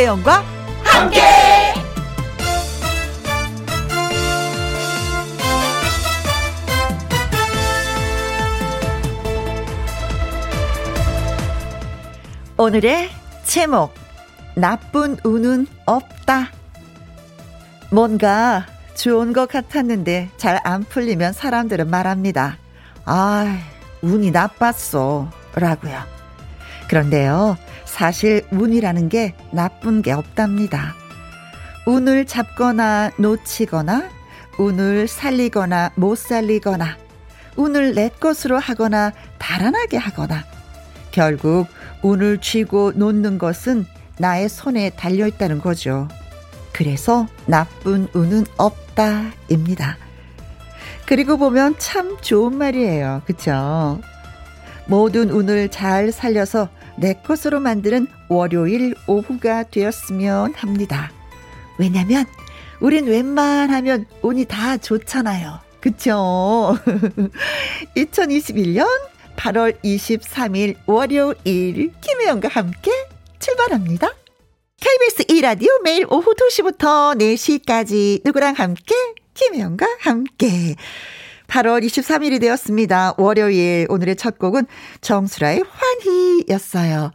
김혜영과 함께. 오늘의 제목 나쁜 운은 없다. 뭔가 좋은 것 같았는데 잘 안 풀리면 사람들은 말합니다. 아, 운이 나빴어. 라고요. 그런데요, 사실 운이라는 게 나쁜 게 없답니다. 운을 잡거나 놓치거나, 운을 살리거나 못 살리거나, 운을 내 것으로 하거나 달아나게 하거나, 결국 운을 쥐고 놓는 것은 나의 손에 달려 있다는 거죠. 그래서 나쁜 운은 없다입니다. 그리고 보면 참 좋은 말이에요. 그쵸? 모든 운을 잘 살려서 내 것으로 만드는 월요일 오후가 되었으면 합니다. 왜냐면 우린 웬만하면 운이 다 좋잖아요. 그쵸? 2021년 8월 23일 월요일 김혜영과 함께 출발합니다. KBS 2라디오 매일 오후 2시부터 4시까지 누구랑 함께? 김혜영과 함께. 8월 23일이 되었습니다. 월요일 오늘의 첫 곡은 정수라의 환희였어요.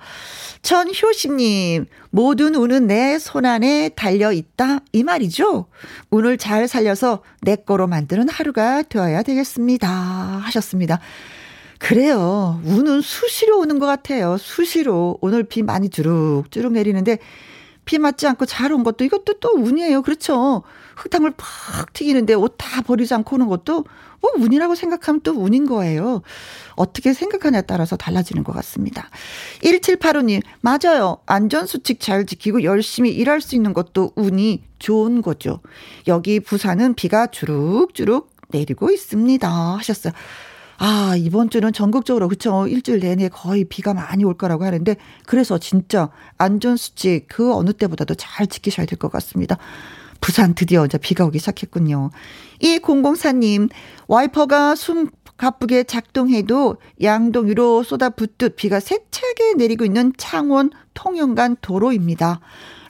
전효심님, 모든 운은 내 손안에 달려있다. 이 말이죠. 운을 잘 살려서 내 거로 만드는 하루가 되어야 되겠습니다. 하셨습니다. 그래요. 운은 수시로 오는 것 같아요. 수시로. 오늘 비 많이 주룩주룩 내리는데 비 맞지 않고 잘 온 것도 이것도 또 운이에요. 그렇죠. 흙탕물 팍 튀기는데 옷 다 버리지 않고 오는 것도 뭐 운이라고 생각하면 또 운인 거예요. 어떻게 생각하냐에 따라서 달라지는 것 같습니다. 1785님, 맞아요. 안전수칙 잘 지키고 열심히 일할 수 있는 것도 운이 좋은 거죠. 여기 부산은 비가 주룩주룩 내리고 있습니다. 하셨어요. 아, 이번 주는 전국적으로 그쵸. 일주일 내내 거의 비가 많이 올 거라고 하는데 그래서 진짜 안전수칙 그 어느 때보다도 잘 지키셔야 될 것 같습니다. 부산 드디어 이제 비가 오기 시작했군요. 이 공공사님 와이퍼가 숨 가쁘게 작동해도 양동 위로 쏟아붓듯 비가 세차게 내리고 있는 창원 통영간 도로입니다.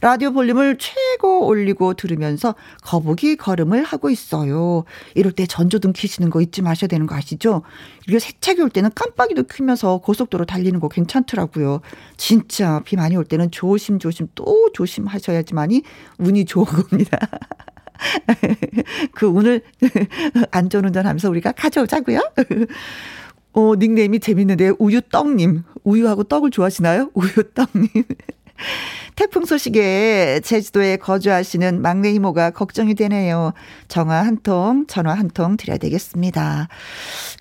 라디오 볼륨을 최고 올리고 들으면서 거북이 걸음을 하고 있어요. 이럴 때 전조등 켜시는 거 잊지 마셔야 되는 거 아시죠? 이게 세차기 올 때는 깜빡이도 켜면서 고속도로 달리는 거 괜찮더라고요. 진짜 비 많이 올 때는 조심조심 또 조심하셔야지만이 운이 좋은 겁니다. 그 운을 안전운전 하면서 우리가 가져오자고요. 어, 닉네임이 재밌는데 우유떡님. 우유하고 떡을 좋아하시나요? 우유떡님. 태풍 소식에 제주도에 거주하시는 막내 이모가 걱정이 되네요. 정화 한 통, 전화 한 통 드려야 되겠습니다.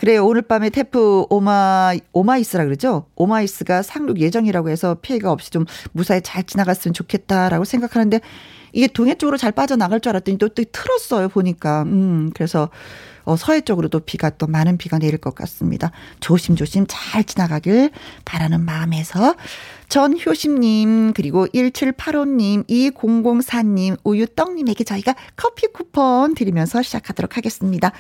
그래요. 오늘 밤에 태풍 오마, 오마이스라 그러죠? 오마이스가 상륙 예정이라고 해서 피해가 없이 좀 무사히 잘 지나갔으면 좋겠다라고 생각하는데 이게 동해 쪽으로 잘 빠져나갈 줄 알았더니 또, 또 틀었어요. 보니까. 음, 그래서 어, 서해 쪽으로도 비가 또 많은 비가 내릴 것 같습니다. 조심조심 잘 지나가길 바라는 마음에서 전효심님, 그리고 1785님, 2004님, 우유떡님에게 저희가 커피 쿠폰 드리면서 시작하도록 하겠습니다.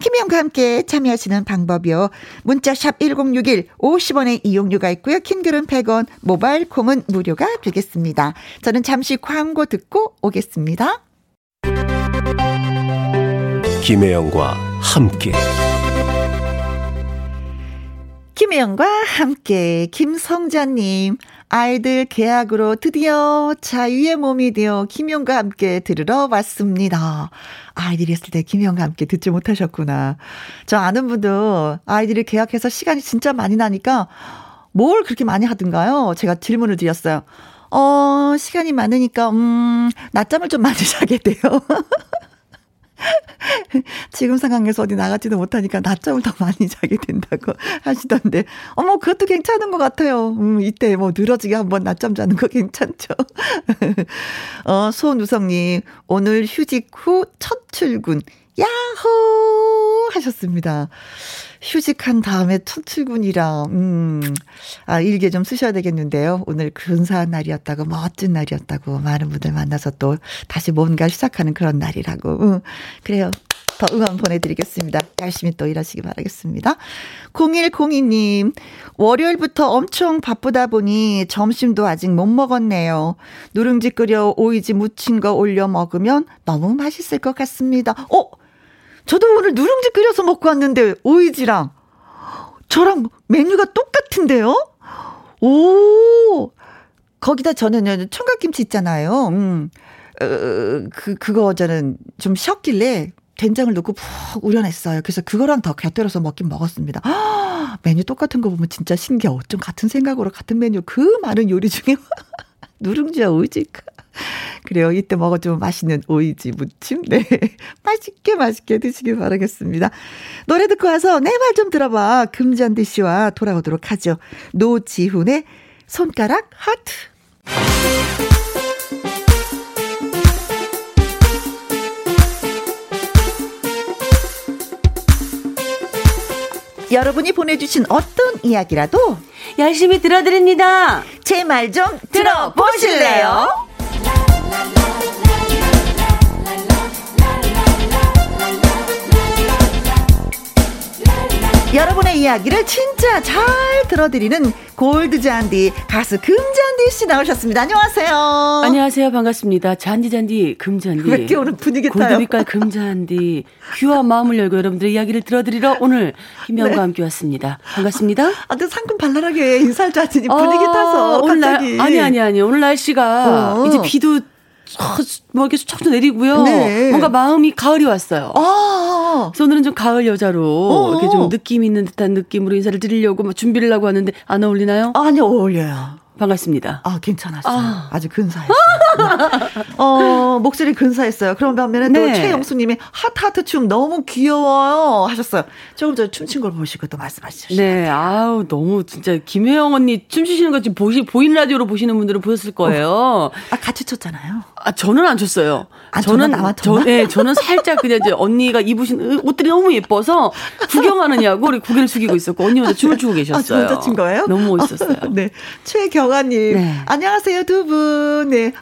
김혜영과 함께 참여하시는 방법이요. 문자샵 1061, 50원의 이용료가 있고요. 킹글은 100원, 모바일 콩은 무료가 되겠습니다. 저는 잠시 광고 듣고 오겠습니다. 김혜영과 함께. 김혜영과 함께 김성자님 아이들 계약으로 드디어 자유의 몸이 되어 김영과 함께 들으러 왔습니다. 아이들이 있을 때 김영과 함께 듣지 못하셨구나. 저 아는 분도 아이들이 계약해서 시간이 진짜 많이 나니까 뭘 그렇게 많이 하던가요? 제가 질문을 드렸어요. 어, 시간이 많으니까, 음, 낮잠을 좀 많이 자게 돼요. 지금 상황에서 어디 나가지도 못하니까 낮잠을 더 많이 자게 된다고 하시던데, 어머, 그것도 괜찮은 것 같아요. 음, 이때 뭐 늘어지게 한번 낮잠 자는 거 괜찮죠. 어, 손우성님, 오늘 휴직 후 첫 출근, 야호! 하셨습니다. 휴직한 다음에 첫 출근이라, 음, 아, 일개 좀 쓰셔야 되겠는데요. 오늘 근사한 날이었다고, 멋진 날이었다고, 많은 분들 만나서 또 다시 뭔가 시작하는 그런 날이라고. 음, 그래요. 더 응원 보내드리겠습니다. 열심히 또 일하시기 바라겠습니다. 0102님, 월요일부터 엄청 바쁘다 보니 점심도 아직 못 먹었네요. 누룽지 끓여 오이지 무친 거 올려 먹으면 너무 맛있을 것 같습니다. 어? 저도 오늘 누룽지 끓여서 먹고 왔는데 오이지랑 저랑 메뉴가 똑같은데요? 오! 거기다 저는 청각김치 있잖아요. 음. 어, 그, 그거 저는 좀 쉬었길래 된장을 넣고 푹 우려냈어요. 그래서 그거랑 더 곁들여서 먹긴 먹었습니다. 아, 메뉴 똑같은 거 보면 진짜 신기해. 좀 같은 생각으로 같은 메뉴 그 많은 요리 중에 누룽지와 오이지. 그래요. 이때 먹어주면 맛있는 오이지 무침. 네. 맛있게 맛있게 드시길 바라겠습니다. 노래 듣고 와서 내 말 좀 들어봐. 금잔디 씨와 돌아오도록 하죠. 노지훈의 손가락 하트. 여러분이 보내주신 어떤 이야기라도 열심히 들어드립니다. 제 말 좀 들어보실래요? 여러분의 이야기를 진짜 잘 들어드리는 골드 잔디 가수 금잔디 씨 나오셨습니다. 안녕하세요. 안녕하세요. 반갑습니다. 잔디 잔디 금잔디. 왜 이렇게 오늘 분위기 타요? 골드빛깔 금잔디. 귀와 마음을 열고 여러분들의 이야기를 들어드리러 오늘 김영과 네. 함께 왔습니다. 반갑습니다. 아, 근 상큼 발랄하게 인사할 줄 아더니 분위기 아, 타서 오늘 갑자기. 날, 아니 아니 아니 오늘 날씨가 어. 이제 비도 뭐 이렇게 촥촥 내리고요. 네. 뭔가 마음이 가을이 왔어요. 아~ 그래서 오늘은 좀 가을 여자로 어어. 이렇게 좀 느낌 있는 듯한 느낌으로 인사를 드리려고 막 준비를 하고 왔는데 안 어울리나요? 아니 어울려요. 반갑습니다. 아, 괜찮았어요. 아. 주 근사했어요. 어, 목소리 근사했어요. 그런 반면에 네. 또 최영수 님이 하트하트 춤 너무 귀여워요 하셨어요. 조금 전에 춤춘 걸 보시고 또 말씀하시죠. 네, 아우, 너무 진짜 김혜영 언니 춤추시는 거 지금 보시, 보인 라디오로 보시는 분들은 보셨을 거예요. 어. 아, 같이 췄잖아요. 아, 저는 안 췄어요. 아, 저는 나만 저, 네, 저는 살짝 그냥 이제 언니가 입으신 옷들이 너무 예뻐서 구경하느냐고 우리 고개를 숙이고 있었고 언니 혼자 춤을 추고 계셨어요. 아, 혼자 춘 거예요? 너무 멋있었어요. 네. 최경 아님. 네. 안녕하세요, 두 분. 네.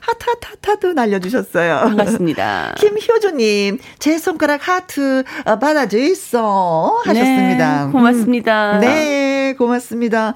하트도 날려주셨어요. 반갑습니다. 김효주님, 제 손가락 하트 어, 받아줘 있어. 하셨습니다. 네, 고맙습니다. 음, 네, 고맙습니다.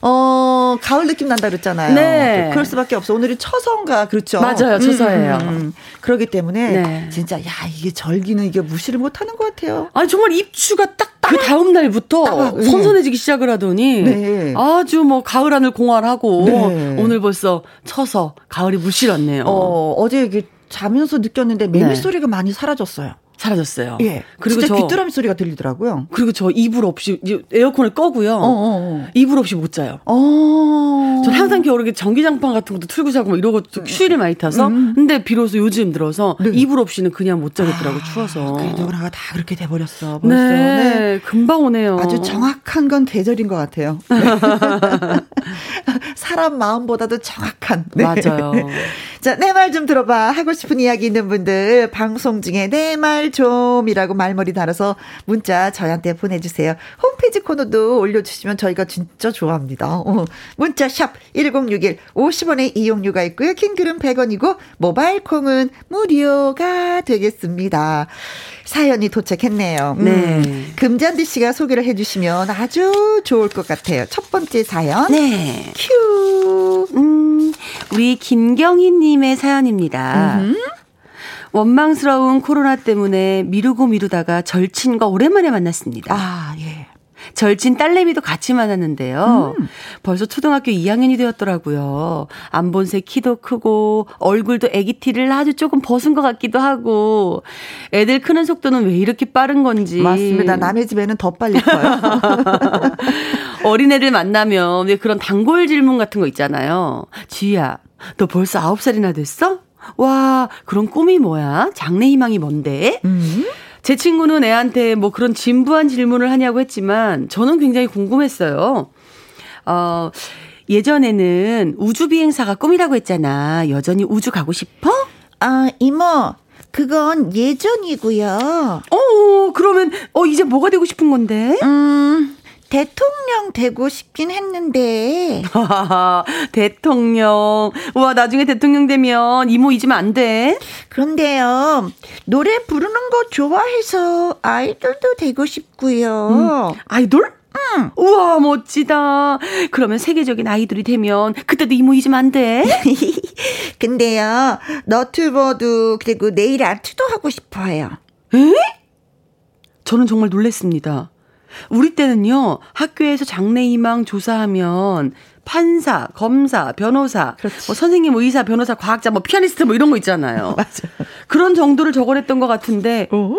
어, 가을 느낌 난다 그랬잖아요. 네. 그럴 수밖에 없어. 오늘이 처서인가 그렇죠. 맞아요. 처서예요. 음, 음, 음. 그렇기 때문에 네. 진짜 야 이게 절기는 이게 무시를 못 하는 것 같아요. 아니 정말 입추가 딱 그 다음 날부터 따 예. 선선해지기 시작을 하더니 네. 아주 뭐 가을 하늘 공활하고 네. 오늘 벌써 처서 가을이 물실었네요. 어, 어제 이게 자면서 느꼈는데 매미 네. 소리가 많이 사라졌어요. 사라졌어요. 예. 그리고 진짜 저, 귀뚜라미 소리가 들리더라고요. 그리고 저 이불 없이 에어컨을 꺼고요. 어, 어, 어. 이불 없이 못 자요. 어. 전 항상 겨울에 전기장판 같은 것도 틀고 자고 막 이러고 추위를 많이 타서. 음. 근데 비로소 요즘 들어서 네. 이불 없이는 그냥 못 자겠더라고 아, 추워서. 그래도 그나가 다 그렇게 돼 버렸어. 벌써. 네, 네. 금방 오네요. 아주 정확한 건 계절인 것 같아요. 사람 마음보다도 정확한. 네. 맞아요. 자, 내 말 좀 들어봐. 하고 싶은 이야기 있는 분들 방송 중에 내 말 좀이라고 말머리 달아서 문자 저희한테 보내주세요. 홈페이지 코너도 올려주시면 저희가 진짜 좋아합니다. 어. 문자 샵 1061, 50원의 이용료가 있고요. 킹글은 100원이고 모바일 콩은 무료가 되겠습니다. 사연이 도착했네요. 음. 네. 금잔디 씨가 소개를 해주시면 아주 좋을 것 같아요. 첫 번째 사연. 네. 큐. 음, 우리 김경희님의 사연입니다. 음흠. 원망스러운 코로나 때문에 미루고 미루다가 절친과 오랜만에 만났습니다. 아, 예. 절친 딸내미도 같이 만났는데요. 음. 벌써 초등학교 2학년이 되었더라고요. 안 본 새 키도 크고 얼굴도 애기 티를 아주 조금 벗은 것 같기도 하고 애들 크는 속도는 왜 이렇게 빠른 건지. 맞습니다. 남의 집에는 더 빨리 커요. 어린애들 만나면 왜 그런 단골 질문 같은 거 있잖아요. 지희야, 너 벌써 9살이나 됐어? 와, 그런 꿈이 뭐야? 장래 희망이 뭔데? 음. 제 친구는 애한테 뭐 그런 진부한 질문을 하냐고 했지만 저는 굉장히 궁금했어요. 어, 예전에는 우주 비행사가 꿈이라고 했잖아. 여전히 우주 가고 싶어? 아, 이모. 그건 예전이고요. 어, 그러면 어 이제 뭐가 되고 싶은 건데? 음. 대통령 되고 싶긴 했는데. 대통령. 우와, 나중에 대통령 되면 이모 잊으면 안 돼. 그런데요, 노래 부르는 거 좋아해서 아이돌도 되고 싶고요. 음, 아이돌? 응. 우와, 멋지다. 그러면 세계적인 아이돌이 되면 그때도 이모 잊으면 안 돼. 근데요, 너튜버도 그리고 네일 아트도 하고 싶어요. 에? 저는 정말 놀랬습니다. 우리 때는요, 학교에서 장래희망 조사하면 판사, 검사, 변호사, 뭐 선생님, 의사, 변호사, 과학자, 뭐 피아니스트 뭐 이런 거 있잖아요. 맞아. 그런 정도를 적어냈던 것 같은데, 어?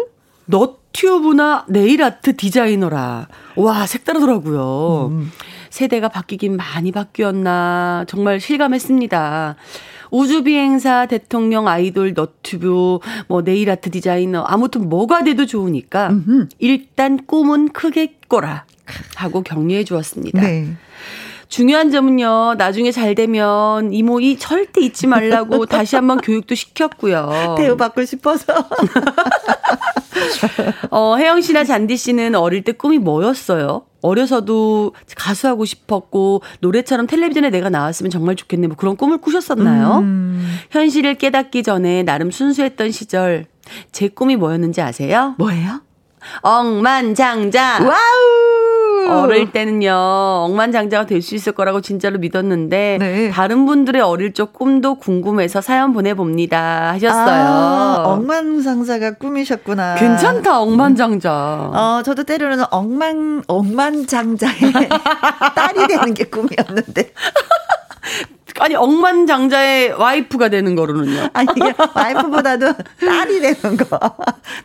너튜브나 네일아트 디자이너라. 와, 색다르더라고요. 음. 세대가 바뀌긴 많이 바뀌었나. 정말 실감했습니다. 우주비행사, 대통령, 아이돌, 너튜브, 뭐 네일아트 디자이너 아무튼 뭐가 돼도 좋으니까 음흠. 일단 꿈은 크게 꿔라 하고 격려해 주었습니다. 네. 중요한 점은요, 나중에 잘 되면 이모 이 절대 잊지 말라고 다시 한번 교육도 시켰고요. 대우받고 싶어서. 어, 혜영 씨나 잔디 씨는 어릴 때 꿈이 뭐였어요? 어려서도 가수하고 싶었고 노래처럼 텔레비전에 내가 나왔으면 정말 좋겠네 뭐 그런 꿈을 꾸셨었나요? 음. 현실을 깨닫기 전에 나름 순수했던 시절 제 꿈이 뭐였는지 아세요? 뭐예요? 억만장자. 와우! 어릴 때는요, 억만장자가 될 수 있을 거라고 진짜로 믿었는데, 네. 다른 분들의 어릴 적 꿈도 궁금해서 사연 보내봅니다. 하셨어요. 아, 억만장자가 꿈이셨구나. 괜찮다, 억만장자. 어, 저도 때로는 억만, 억만장자의 딸이 되는 게 꿈이었는데. 아니 억만장자의 와이프가 되는 거로는요. 아니 이게 와이프보다도 딸이 되는 거.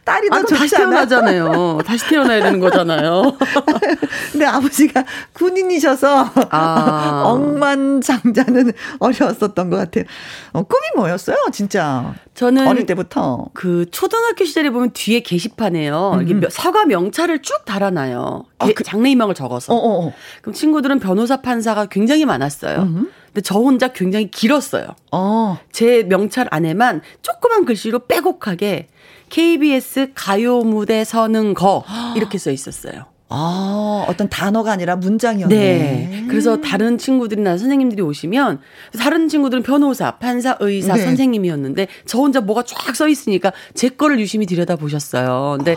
딸이 더 좋지 다시 태어나잖아요. 다시 태어나야 되는 거잖아요. 근데 아버지가 군인이셔서 아. 억만장자는 어려웠었던 것 같아요. 어, 꿈이 뭐였어요, 진짜? 저는 어릴 때부터 그 초등학교 시절에 보면 뒤에 게시판에요. 음. 이게 사과 명찰을 쭉 달아놔요. 아, 그, 장래희망을 적어서. 어어어. 그럼 친구들은 변호사, 판사가 굉장히 많았어요. 음. 근데 저 혼자 굉장히 길었어요. 어. 제 명찰 안에만 조그만 글씨로 빼곡하게 KBS 가요 무대 서는 거 이렇게 써 있었어요. 아, 어떤 단어가 아니라 문장이었네. 네. 그래서 다른 친구들이나 선생님들이 오시면 다른 친구들은 변호사, 판사, 의사, 네. 선생님이었는데 저 혼자 뭐가 쫙 써 있으니까 제 거를 유심히 들여다 보셨어요. 근데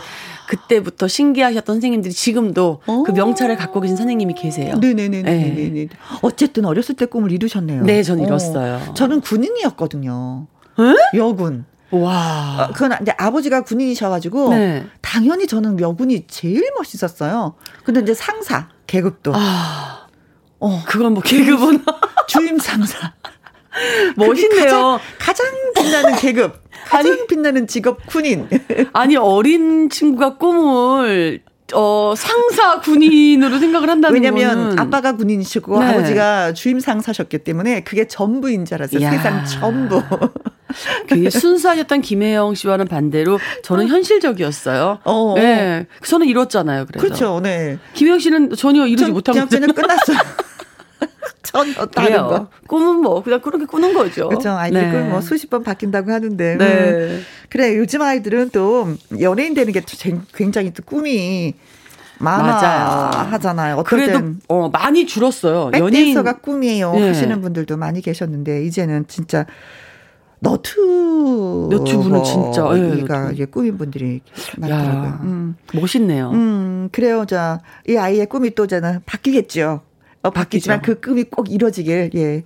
그때부터 신기하셨던 선생님들이 지금도 그 어. 명찰을 갖고 계신 선생님이 계세요. 네네네. 네. 어쨌든 어렸을 때 꿈을 이루셨네요. 네, 전 이뤘어요. 어. 저는 군인이었거든요. 에? 여군. 와. 어, 그건 이제 아버지가 군인이셔가지고 네. 당연히 저는 여군이 제일 멋있었어요. 근데 이제 상사 계급도. 아. 어. 그건 뭐 계급은 주임 상사. 멋있네요. 가장, 가장 빛나는 계급. 가장 아니, 빛나는 직업 군인. 아니 어린 친구가 꿈을 어, 상사 군인으로 생각을 한다는 왜냐면 거는. 아빠가 군인이시고 네. 아버지가 주임 상사셨기 때문에 그게 전부인 줄 알았어요. 야. 세상 전부. 굉장히 순수하셨던 김혜영 씨와는 반대로 저는 현실적이었어요. 어, 네. 저는 이뤘잖아요. 그래서. 그렇죠. 네. 김혜영 씨는 전혀 이루지 못한 거죠. 그냥 끝났어요. 전혀 다른 거. 꿈은 뭐 그냥 그렇게 꾸는 거죠. 그렇죠. 아이들 네. 꿈뭐 수십 번 바뀐다고 하는데. 네. 음. 그래 요즘 아이들은 또 연예인 되는 게 굉장히 또 꿈이 많아. 하잖아요. 그래도 어, 많이 줄었어요. 연예인가 꿈이에요 네. 하시는 분들도 많이 계셨는데 이제는 진짜 너튜 너튜브는 진짜 여기가 예, 꿈인 분들이 많더라고요. 음. 멋있네요. 음, 그래요. 자, 이 아이의 꿈이 또 저는 바뀌겠죠. 어, 바뀌지만 그 꿈이 꼭 이루어지길 예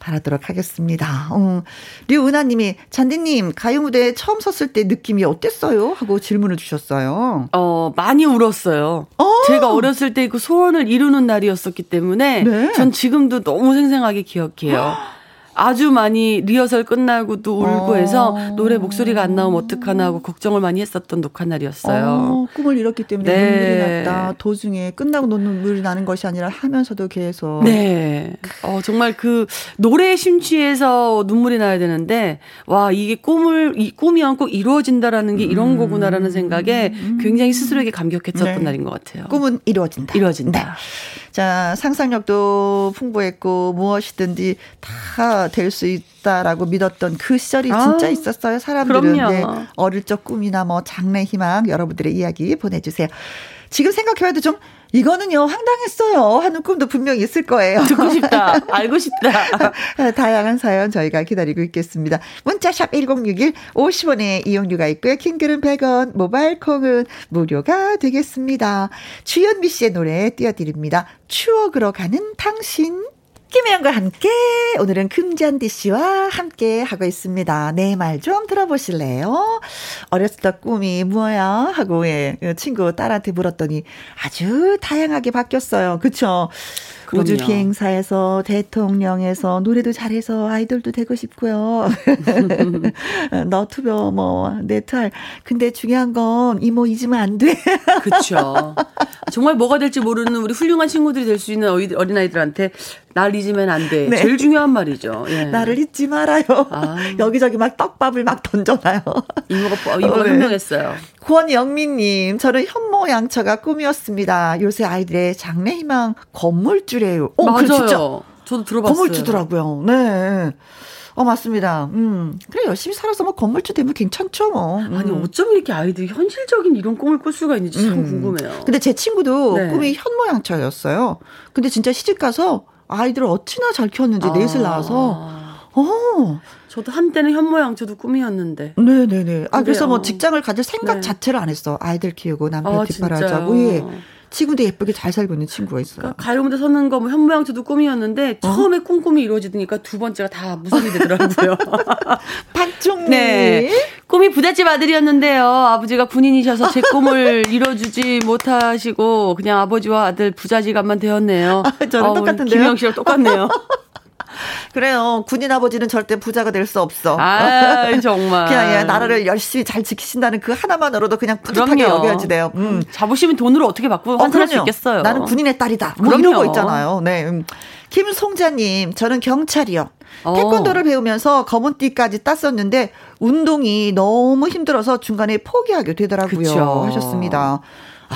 바라도록 하겠습니다. 어, 류은하님이 잔디님 가요 무대에 처음 섰을 때 느낌이 어땠어요? 하고 질문을 주셨어요. 어 많이 울었어요. 어! 제가 어렸을 때 그 소원을 이루는 날이었었기 때문에 네. 전 지금도 너무 생생하게 기억해요. 아주 많이 리허설 끝나고도 울고 해서 어. 노래 목소리가 안 나오면 어떡하나 하고 걱정을 많이 했었던 녹화 날이었어요. 어, 꿈을 이뤘기 때문에 네. 눈물이 났다. 도중에 끝나고 눈물이 나는 것이 아니라 하면서도 계속. 네. 어, 정말 그 노래에 심취해서 눈물이 나야 되는데 와 이게 꿈을 이 꿈이 꼭 이루어진다라는 게 이런 음. 거구나라는 생각에 굉장히 스스로에게 감격했었던 네. 날인 것 같아요. 꿈은 이루어진다. 이루어진다. 네. 자 상상력도 풍부했고 무엇이든지 다 될 수 있다라고 믿었던 그 시절이 아, 진짜 있었어요. 사람들은 네, 어릴 적 꿈이나 뭐 장래 희망 여러분들의 이야기 보내주세요. 지금 생각해봐도 좀 이거는요, 황당했어요. 하는 꿈도 분명히 있을 거예요. 듣고 싶다. 알고 싶다. 다양한 사연 저희가 기다리고 있겠습니다. 문자샵 1061 50원의 이용료가 있고요. 킹글은 100원, 모바일 콩은 무료가 되겠습니다. 주현미 씨의 노래 띄워드립니다. 추억으로 가는 당신. 김혜영과 함께 오늘은 금잔디 씨와 함께 하고 있습니다. 내 말 좀 들어보실래요? 어렸을 때 꿈이 뭐야? 하고 예, 친구 딸한테 물었더니 아주 다양하게 바뀌었어요. 그쵸? 우주 비행사에서 대통령에서 노래도 잘해서 아이돌도 되고 싶고요. 너튜버 뭐 네트할 근데 중요한 건 이모 잊으면 안 돼. 그렇죠. 정말 뭐가 될지 모르는 우리 훌륭한 친구들이 될 수 있는 어린 아이들한테 날 잊으면 안 돼. 네. 제일 중요한 말이죠. 예. 나를 잊지 말아요. 아. 여기저기 막 떡밥을 막 던져놔요. 이모가 이모가 어, 네. 현명했어요. 권영민님, 저는 현모 양처가 꿈이었습니다. 요새 아이들의 장래 희망 건물 주래요. 어, 맞아요. 진짜 저도 들어봤어요. 건물주더라고요. 네. 어, 맞습니다. 음. 그래, 열심히 살아서 뭐 건물주 되면 괜찮죠, 뭐. 음. 아니, 어쩜 이렇게 아이들이 현실적인 이런 꿈을 꿀 수가 있는지 참 음. 궁금해요. 근데 제 친구도 네. 꿈이 현모양처였어요. 근데 진짜 시집 가서 아이들을 어찌나 잘 키웠는지 아. 넷을 낳아서, 어. 저도 한때는 현모양처도 꿈이었는데. 네네네. 아, 그래서 뭐 직장을 가질 생각 네. 자체를 안 했어. 아이들 키우고 남편 아, 뒷바라지하고. 예. 지금도 예쁘게 잘 살고 있는 친구가 있어요. 그러니까 가요 무대 서는 거 뭐 현모양처도 꿈이었는데 어? 처음에 꿈꿈이 이루어지니까 두 번째가 다 무섭이 되더라고요. 박종미. 네. 꿈이 부잣집 아들이었는데요. 아버지가 군인이셔서 제 꿈을 이뤄주지 못하시고 그냥 아버지와 아들 부자지간만 되었네요. 아, 저는 어, 똑같은데요. 김영 씨랑 똑같네요. 그래요. 군인 아버지는 절대 부자가 될 수 없어. 아, 정말. 그냥 예, 나라를 열심히 잘 지키신다는 그 하나만으로도 그냥 뿌듯하게 여겨야지 돼요. 음. 음. 자부심은 돈으로 어떻게 바꾸고 환산할 어, 수 있겠어요. 나는 군인의 딸이다. 뭐 이런 거 있잖아요. 네. 음. 김송자님, 저는 경찰이요. 어. 태권도를 배우면서 검은띠까지 땄었는데 운동이 너무 힘들어서 중간에 포기하게 되더라고요. 그쵸. 하셨습니다. 아,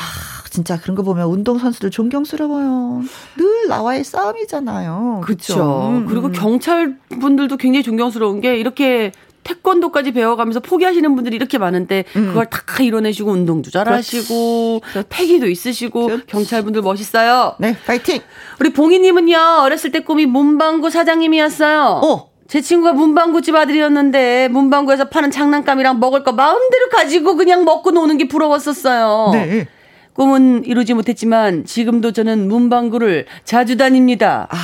진짜 그런 거 보면 운동 선수들 존경스러워요. 늘 나와의 싸움이잖아요. 그렇죠. 음, 그리고 음. 경찰 분들도 굉장히 존경스러운 게 이렇게 태권도까지 배워가면서 포기하시는 분들이 이렇게 많은데 음. 그걸 다 이뤄내시고 운동도 잘하시고 패기도 있으시고 그렇지. 경찰분들 멋있어요. 네, 파이팅. 우리 봉희님은요 어렸을 때 꿈이 문방구 사장님이었어요. 어. 제 친구가 문방구집 아들이었는데 문방구에서 파는 장난감이랑 먹을 거 마음대로 가지고 그냥 먹고 노는 게 부러웠었어요. 네. 꿈은 이루지 못했지만 지금도 저는 문방구를 자주 다닙니다. 아.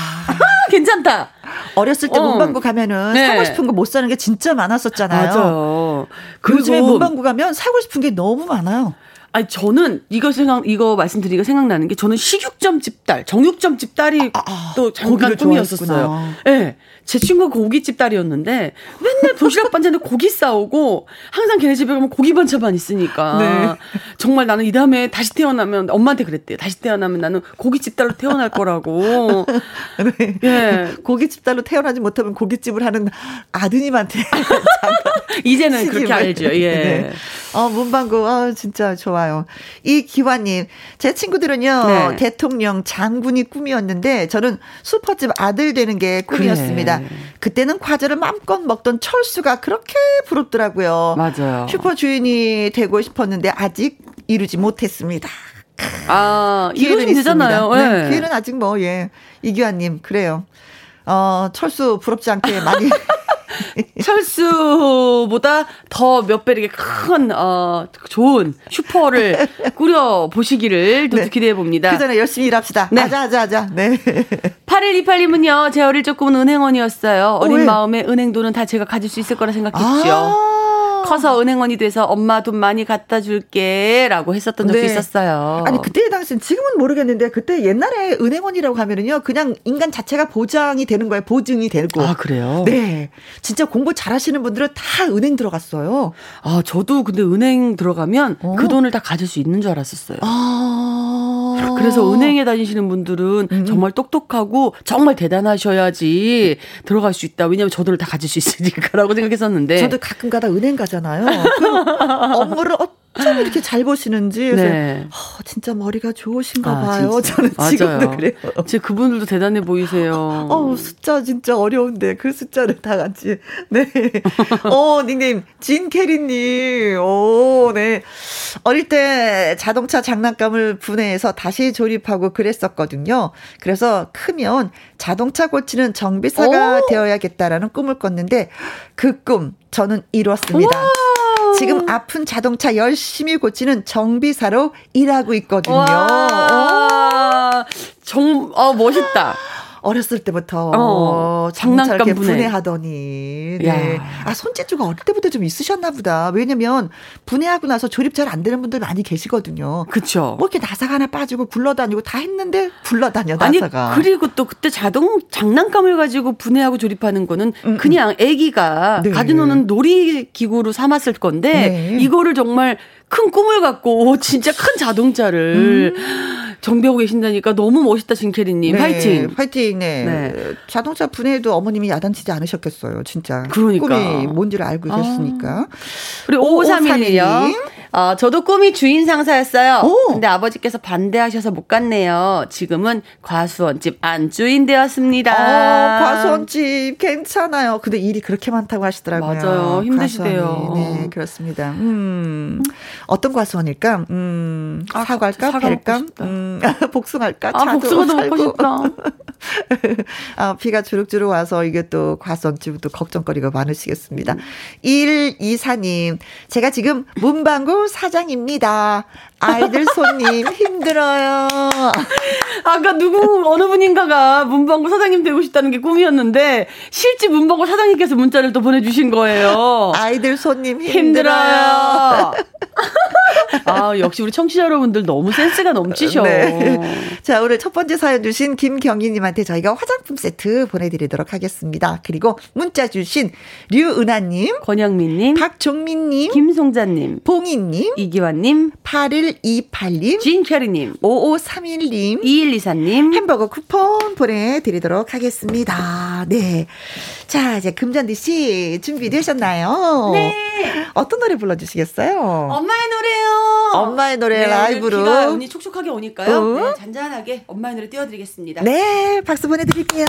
괜찮다. 어렸을 때 어. 문방구 가면은 네. 사고 싶은 거 못 사는 게 진짜 많았었잖아요. 맞아요. 요즘에 문방구 가면 사고 싶은 게 너무 많아요. 아니 저는 이거 생각 이거 말씀드리기가 생각나는 게 저는 식육점 집 딸, 정육점 집 딸이 아, 아, 또 잠깐 꿈이었었어요. 예. 네. 제 친구가 고깃집 딸이었는데 맨날 도시락 반찬에 고기 싸오고 항상 걔네 집에 가면 고기 반찬만 있으니까 네. 정말 나는 이 다음에 다시 태어나면 엄마한테 그랬대요. 다시 태어나면 나는 고깃집 딸로 태어날 거라고. 네. 예. 고깃집 딸로 태어나지 못하면 고깃집을 하는 아드님한테 이제는 그렇게 알죠. 예. 네. 어 문방구 어 진짜 좋아요. 이 기화님 제 친구들은요 네. 대통령 장군이 꿈이었는데 저는 슈퍼집 아들 되는 게 꿈이었습니다. 그래. 그때는 과자를 마음껏 먹던 철수가 그렇게 부럽더라고요. 맞아요. 슈퍼 주인이 되고 싶었는데 아직 이루지 못했습니다. 아, 기회는 되잖아요. 네. 네. 기회는 아직 뭐, 예. 이규환님, 그래요. 어, 철수 부럽지 않게 많이 철수보다 더 몇 배 이렇게 큰, 어, 좋은 슈퍼를 꾸려 보시기를 또 네. 기대해 봅니다. 그 전에 열심히 일합시다. 네. 하자, 하자, 하자. 네. 8128님은요, 제 어릴 적 꿈은 은행원이었어요. 어린 어, 마음에 은행돈은 다 제가 가질 수 있을 거라 생각했죠. 아~ 커서 은행원이 돼서 엄마 돈 많이 갖다 줄게 라고 했었던 적도 네. 있었어요. 아니, 그때 당시는 지금은 모르겠는데 그때 옛날에 은행원이라고 하면은요, 그냥 인간 자체가 보장이 되는 거예요. 보증이 되고. 아, 그래요? 네. 진짜 공부 잘 하시는 분들은 다 은행 들어갔어요. 아, 저도 근데 은행 들어가면 어. 그 돈을 다 가질 수 있는 줄 알았었어요. 아. 그래서 은행에 다니시는 분들은 음. 정말 똑똑하고 정말 대단하셔야지 들어갈 수 있다. 왜냐면 저 돈을 다 가질 수 있으니까라고 생각했었는데. 저도 가끔 가다 은행 가잖아요. 그럼 업무를 참 이렇게 잘 보시는지. 네. 어, 진짜 머리가 좋으신가 아, 봐요. 진짜. 저는 지금 그래요. 진짜 그분들도 대단해 보이세요. 어, 숫자 진짜 어려운데 그 숫자를 다 같이. 네. 어, 닉네임 진캐리님. 오, 네. 어릴 때 자동차 장난감을 분해해서 다시 조립하고 그랬었거든요. 그래서 크면 자동차 고치는 정비사가 오. 되어야겠다라는 꿈을 꿨는데 그 꿈 저는 이뤘습니다. 지금 아픈 자동차 열심히 고치는 정비사로 일하고 있거든요. 정, 어, 멋있다. 어렸을 때부터 어, 장난감 분해하더니 네. 아 손재주가 어릴 때부터 좀 있으셨나 보다. 왜냐면 분해하고 나서 조립 잘 안 되는 분들 많이 계시거든요. 그렇죠. 뭐 이렇게 나사가 하나 빠지고 굴러다니고 다 했는데 굴러다녀 나사가. 아니 그리고 또 그때 자동 장난감을 가지고 분해하고 조립하는 거는 음, 음. 그냥 아기가 네. 가져노는 놀이 기구로 삼았을 건데 네. 이거를 정말 큰 꿈을 갖고 진짜 큰 자동차를 음. 정비하고 계신다니까 너무 멋있다 진캐리님. 네, 파이팅. 파이팅. 네. 네. 자동차 분해도 어머님이 야단치지 않으셨겠어요 진짜. 그러니까. 꿈이 뭔지를 알고 계셨으니까. 우리 5531님 어, 저도 꿈이 주인 상사였어요. 오. 근데 아버지께서 반대하셔서 못 갔네요. 지금은 과수원집 안주인 되었습니다. 어, 과수원집 괜찮아요. 근데 일이 그렇게 많다고 하시더라고요. 맞아요. 힘드시대요. 네, 그렇습니다. 음, 어떤 과수원일까? 음, 아, 사과일까? 벨까? 음, 복숭아일까? 아, 복숭아도 먹고 싶다. 아, 비가 주룩주룩 와서 이게 또 과수원집도 걱정거리가 많으시겠습니다. 음. 124님, 제가 지금 문방구 사장입니다. 아이들 손님 힘들어요. 아까 누구 어느 분인가가 문방구 사장님 되고 싶다는 게 꿈이었는데 실제 문방구 사장님께서 문자를 또 보내주신 거예요. 아이들 손님 힘들어요. 힘들어요. 아 역시 우리 청취자 여러분들 너무 센스가 넘치셔. 네. 자 오늘 첫 번째 사연 주신 김경희님한테 저희가 화장품 세트 보내드리도록 하겠습니다. 그리고 문자 주신 류은하님, 권영민님, 박종민님, 김송자님, 봉인 님, 이기환님, 8128님, 진캐리님, 5531님, 2124님, 햄버거 쿠폰 보내드리도록 하겠습니다. 네. 자, 이제 금잔디 씨 준비되셨나요? 네. 어떤 노래 불러주시겠어요? 엄마의 노래요. 엄마의 노래 네, 라이브로. 비가 운이 촉촉하게 오니까요. 어? 네, 잔잔하게 엄마의 노래 띄워드리겠습니다. 네, 박수 보내드릴게요.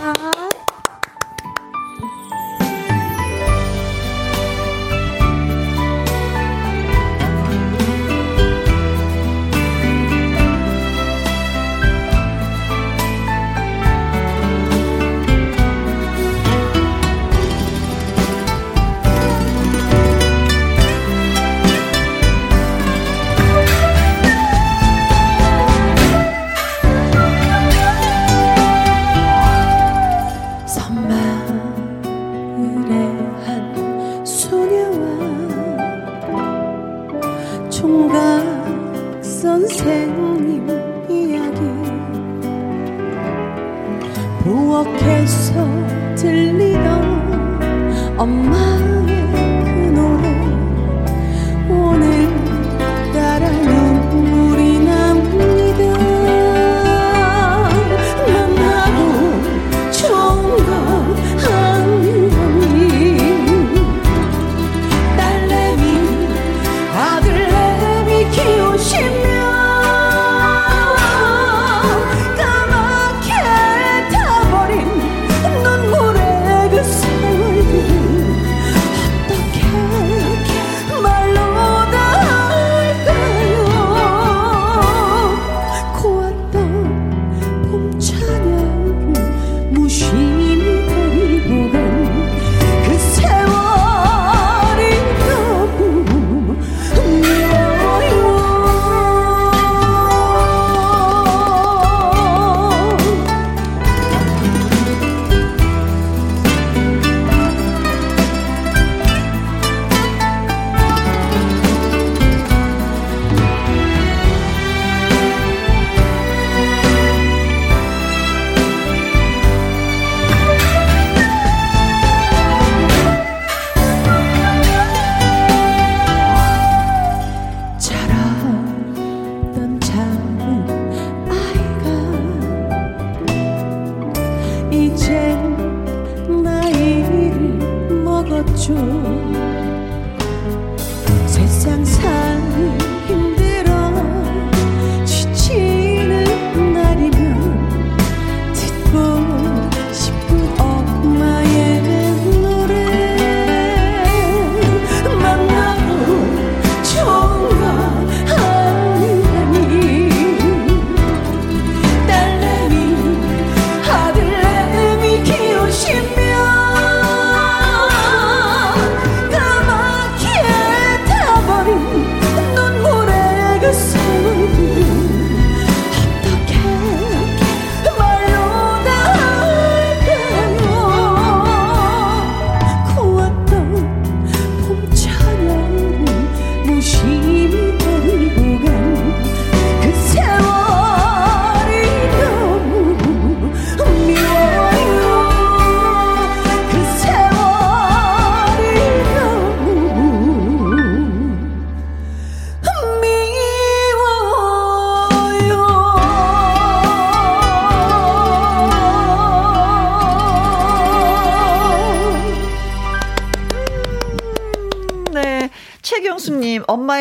enchi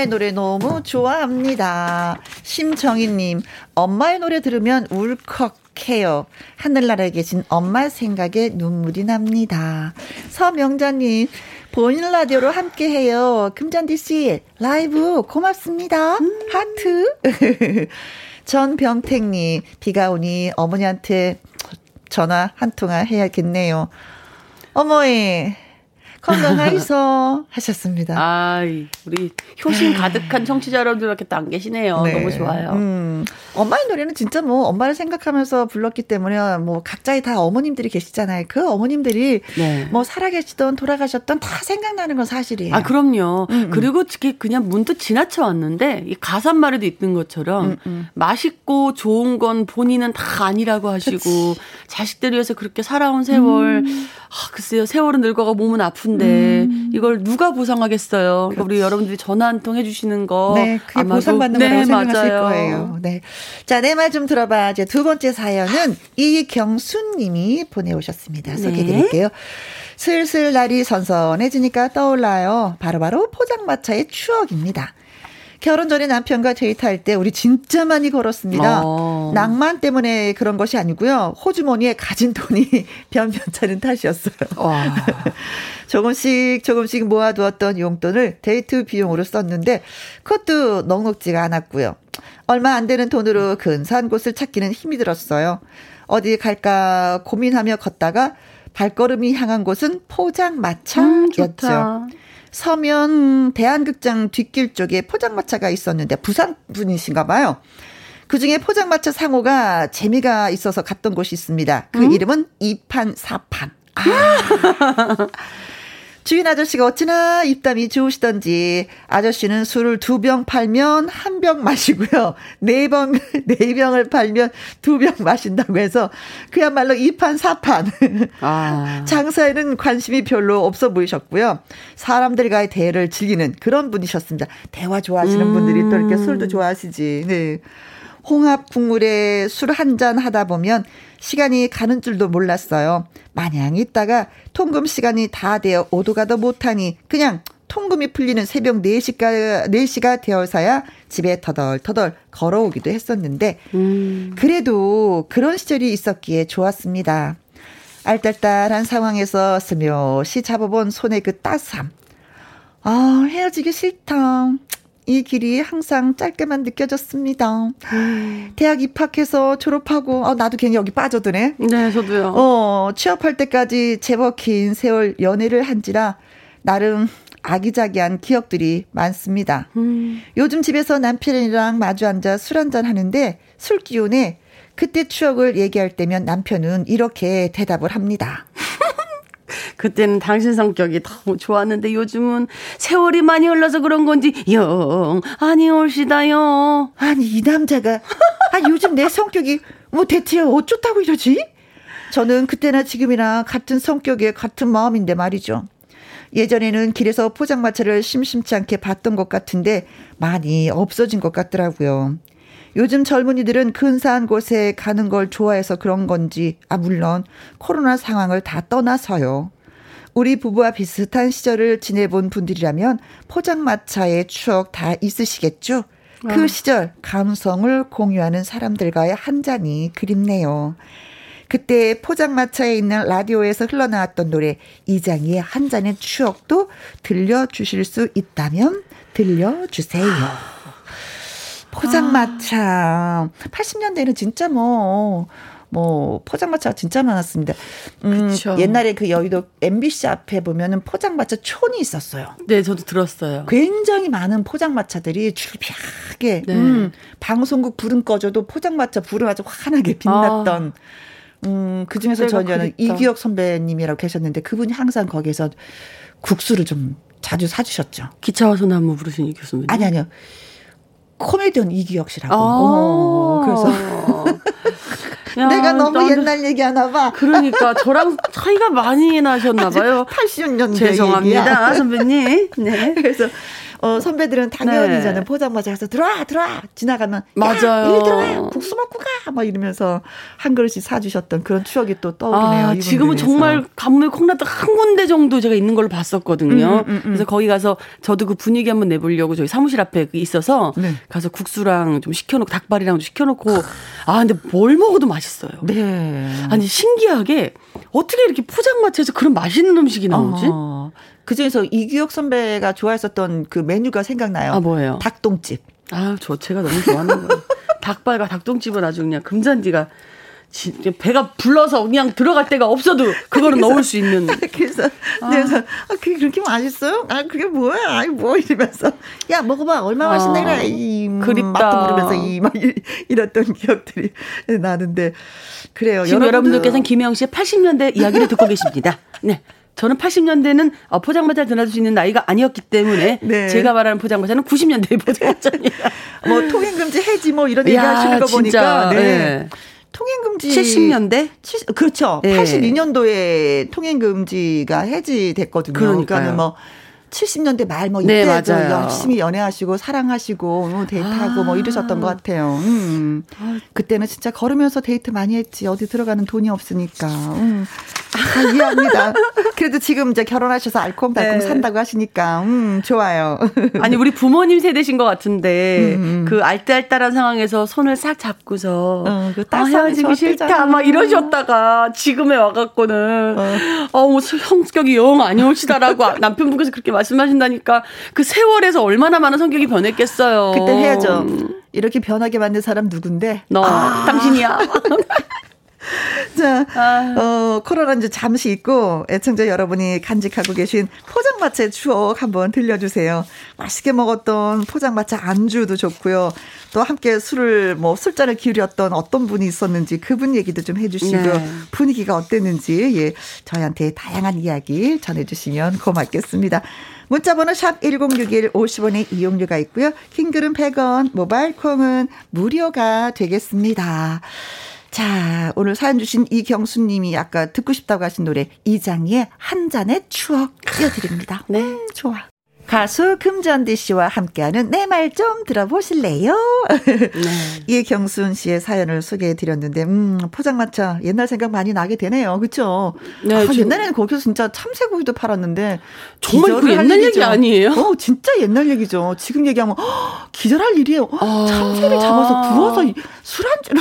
엄마의 노래 너무 좋아합니다. 심정희님, 엄마의 노래 들으면 울컥 해요. 하늘나라에 계신 엄마 생각에 눈물이 납니다. 서명자님, 보이는 라디오로 함께 해요. 금잔디 씨, 라이브 고맙습니다. 음. 하트. 전병택님, 비가 오니 어머니한테 전화 한 통화 해야겠네요. 어머니, 건강하이소 하셨습니다. 아, 우리 효심 가득한 청취자 여러분들밖에 안 계시네요. 네. 너무 좋아요. 음, 엄마의 노래는 진짜 뭐 엄마를 생각하면서 불렀기 때문에 뭐 각자의 다 어머님들이 계시잖아요. 그 어머님들이 네. 뭐 살아계시던 돌아가셨던 다 생각나는 건 사실이에요. 아, 그럼요. 음, 음. 그리고 그냥 문득 지나쳐 왔는데 이 가사 말에도 있는 것처럼 음, 음. 맛있고 좋은 건 본인은 다 아니라고 하시고 그치. 자식들 위해서 그렇게 살아온 세월 음. 아, 글쎄요. 세월은 늙어가 몸은 아픈데 음. 이걸 누가 보상하겠어요. 그러니까 우리 여러분들이 전화 한 통 해주시는 거. 네, 그게 보상받는 네, 거라고 생각하실 맞아요. 거예요. 네. 자, 내 말 좀 들어봐. 이제 두 번째 사연은 이경순 님이 보내오셨습니다. 소개해 드릴게요. 네. 슬슬 날이 선선해지니까 떠올라요. 바로바로 바로 포장마차의 추억입니다. 결혼 전에 남편과 데이트할 때 우리 진짜 많이 걸었습니다. 어. 낭만 때문에 그런 것이 아니고요. 호주머니에 가진 돈이 변변찮은 탓이었어요. 조금씩 조금씩 모아두었던 용돈을 데이트 비용으로 썼는데 그것도 넉넉지가 않았고요. 얼마 안 되는 돈으로 근사한 곳을 찾기는 힘이 들었어요. 어디 갈까 고민하며 걷다가 발걸음이 향한 곳은 포장마차였죠. 음, 서면 대한극장 뒷길 쪽에 포장마차가 있었는데 부산 분이신가 봐요. 그 중에 포장마차 상호가 재미가 있어서 갔던 곳이 있습니다. 그 음? 이름은 이판 사판. 아. 주인 아저씨가 어찌나 입담이 좋으시던지 아저씨는 술을 두 병 팔면 한 병 마시고요. 네 병, 네 병을 팔면 두 병 마신다고 해서 그야말로 이판 사판. 아. 장사에는 관심이 별로 없어 보이셨고요. 사람들과의 대화를 즐기는 그런 분이셨습니다. 대화 좋아하시는 음. 분들이 또 이렇게 술도 좋아하시지. 네. 홍합 국물에 술 한 잔 하다 보면 시간이 가는 줄도 몰랐어요. 마냥 있다가 통금 시간이 다 되어 오도 가도 못하니 그냥 통금이 풀리는 새벽 4시가, 4시가 되어서야 집에 터덜터덜 걸어오기도 했었는데, 음. 그래도 그런 시절이 있었기에 좋았습니다. 알딸딸한 상황에서 스며시 잡아본 손의 그 따스함. 아, 헤어지기 싫다. 이 길이 항상 짧게만 느껴졌습니다. 음. 대학 입학해서 졸업하고, 어, 나도 괜히 여기 빠져드네. 네, 저도요. 어, 취업할 때까지 제법 긴 세월 연애를 한지라, 나름 아기자기한 기억들이 많습니다. 음. 요즘 집에서 남편이랑 마주 앉아 술 한잔 하는데, 술 기운에 그때 추억을 얘기할 때면 남편은 이렇게 대답을 합니다. 그때는 당신 성격이 너무 좋았는데 요즘은 세월이 많이 흘러서 그런 건지 영 아니 올시다요. 아니 이 남자가 아 요즘 내 성격이 뭐 대체 어쩌다고 이러지? 저는 그때나 지금이나 같은 성격에 같은 마음인데 말이죠. 예전에는 길에서 포장마차를 심심치 않게 봤던 것 같은데 많이 없어진 것 같더라고요. 요즘 젊은이들은 근사한 곳에 가는 걸 좋아해서 그런 건지, 아, 물론 코로나 상황을 다 떠나서요. 우리 부부와 비슷한 시절을 지내본 분들이라면 포장마차의 추억 다 있으시겠죠? 그 어. 시절 감성을 공유하는 사람들과의 한 잔이 그립네요. 그때 포장마차에 있는 라디오에서 흘러나왔던 노래 이장희의 한 잔의 추억도 들려주실 수 있다면 들려주세요. 포장마차. 80년대는 진짜 뭐, 뭐 포장마차가 진짜 많았습니다. 음, 옛날에 그 여의도 MBC 앞에 보면은 포장마차 촌이 있었어요. 네, 저도 들었어요. 굉장히 많은 포장마차들이 줄비하게 네. 음, 방송국 불은 꺼져도 포장마차 불은 아주 환하게 빛났던 아, 음, 그 중에서 저는 이기혁 선배님이라고 계셨는데 그분이 항상 거기에서 국수를 좀 자주 사주셨죠. 기차와 소나무 부르신 이기혁 선배님? 아니, 아니요. 코미디언 이기혁 씨라고. 아~ 그래서. 야, 내가 너무 나는, 옛날 얘기하나 봐. 그러니까 저랑 차이가 많이 나셨나 봐요. 80년대 죄송합니다, 얘기야. 선배님. 네. 그래서 어, 선배들은 당연히 네. 저는 포장마차에서 들어와, 들어와! 지나가면. 맞아요. 일 들어와! 국수 먹고 가! 막 이러면서 한 그릇씩 사주셨던 그런 추억이 또 떠오르네요. 아, 지금은 정말 가뭄에 콩나물 한 군데 정도 제가 있는 걸로 봤었거든요. 음, 음, 음. 그래서 거기 가서 저도 그 분위기 한번 내보려고 저희 사무실 앞에 있어서 네. 가서 국수랑 좀 시켜놓고 닭발이랑 좀 시켜놓고 아 근데 뭘 먹어도 맛있어요. 네. 아니 신기하게 어떻게 이렇게 포장마차에서 그런 맛있는 음식이 나오지? 어. 그 중에서 이규혁 선배가 좋아했었던 그 메뉴가 생각나요. 아 뭐예요? 닭똥집. 아, 저 제가 너무 좋아하는 거예요. 닭발과 닭똥집은 아주 그냥 금잔디가 배가 불러서 그냥 들어갈 데가 없어도 그거를 그래서, 넣을 수 있는. 그래서 아. 그래서 아, 그게 그렇게 맛있어요? 아 그게 뭐야? 아이 뭐 이러면서 야 먹어봐 얼마 나 맛있네 그래 이 그립다. 맛도 모르면서 이막 이랬던 기억들이 나는데 그래요. 지금 여러분들께서는 김영 씨의 80년대 이야기를 듣고 계십니다. 네. 저는 80년대는 어, 포장마차 드나들 수 있는 나이가 아니었기 때문에 네. 제가 말하는 포장마차는 90년대 포장마차입니다. 뭐 통행금지 해지 뭐 이런 얘기 하시는 거 보니까 네. 네. 통행금지 70년대? 70, 그렇죠. 네. 82년도에 통행금지가 해지됐거든요. 그러니까요. 그러니까는 뭐 70년대 말뭐 네, 이때 네, 열심히 연애하시고 사랑하시고 뭐 데이트하고 아. 뭐 이러셨던 것 같아요. 음. 그때는 진짜 걸으면서 데이트 많이 했지. 어디 들어가는 돈이 없으니까. 음. 아, 이해합니다. 그래도 지금 이제 결혼하셔서 알콩달콩 네. 산다고 하시니까 음, 좋아요. 아니 우리 부모님 세대신 것 같은데 음. 음. 그 알뜰알뜰한 상황에서 손을 싹 잡고서 어, 그 아, 헤어지기 싫다 막 이러셨다가 지금에 와갖고는 어, 어 성격이 영 아니오시다라고 남편분께서 그렇게 말 씀하신다니까 그 세월에서 얼마나 많은 성격이 변했겠어요. 그때 해야죠. 이렇게 변하게 만든 사람 누군데? 너 아. 당신이야. 자, 아. 어, 코로나 이제 잠시 있고 애청자 여러분이 간직하고 계신 포장마차의 추억 한번 들려주세요. 맛있게 먹었던 포장마차 안주도 좋고요. 또 함께 술을 뭐 술잔을 기울였던 어떤 분이 있었는지 그분 얘기도 좀 해주시고 네. 분위기가 어땠는지 예 저희한테 다양한 이야기 전해주시면 고맙겠습니다. 문자번호 샵 1061 50원의 이용료가 있고요. 킹글은 100원, 모바일 콩은 무료가 되겠습니다. 자, 오늘 사연 주신 이경수 님이 아까 듣고 싶다고 하신 노래 이장희의 한 잔의 추억 띄워드립니다. 네. 음, 좋아. 가수 금전디 씨와 함께하는 내 말 좀 들어보실래요? 네. 이경순 씨의 사연을 소개해 드렸는데, 음, 포장마차 옛날 생각 많이 나게 되네요. 그쵸? 네. 아, 옛날에는 거기서 진짜 참새고기도 팔았는데. 정말 그 옛날 얘기죠. 얘기 아니에요? 어, 진짜 옛날 얘기죠. 지금 얘기하면, 허, 기절할 일이에요. 아. 참새를 잡아서 구워서 술안주로.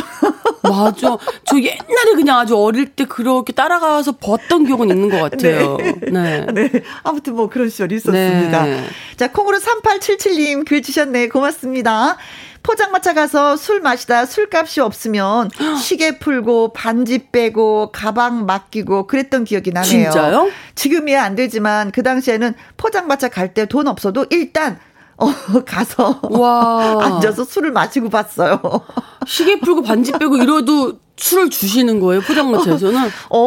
맞아. 저 옛날에 그냥 아주 어릴 때 그렇게 따라가서 벗던 기억은 있는 것 같아요. 네. 네. 네. 아무튼 뭐 그런 시절이 있었습니다. 네. 자, 콩으로 3877님 글 주셨네. 고맙습니다. 포장마차 가서 술 마시다 술값이 없으면 시계 풀고 반지 빼고 가방 맡기고 그랬던 기억이 나네요. 진짜요? 지금이야 안 되지만 그 당시에는 포장마차 갈 때 돈 없어도 일단 어, 가서 와. 앉아서 술을 마시고 봤어요. 시계 풀고 반지 빼고 이러도 술을 주시는 거예요 포장마차에서는? 어,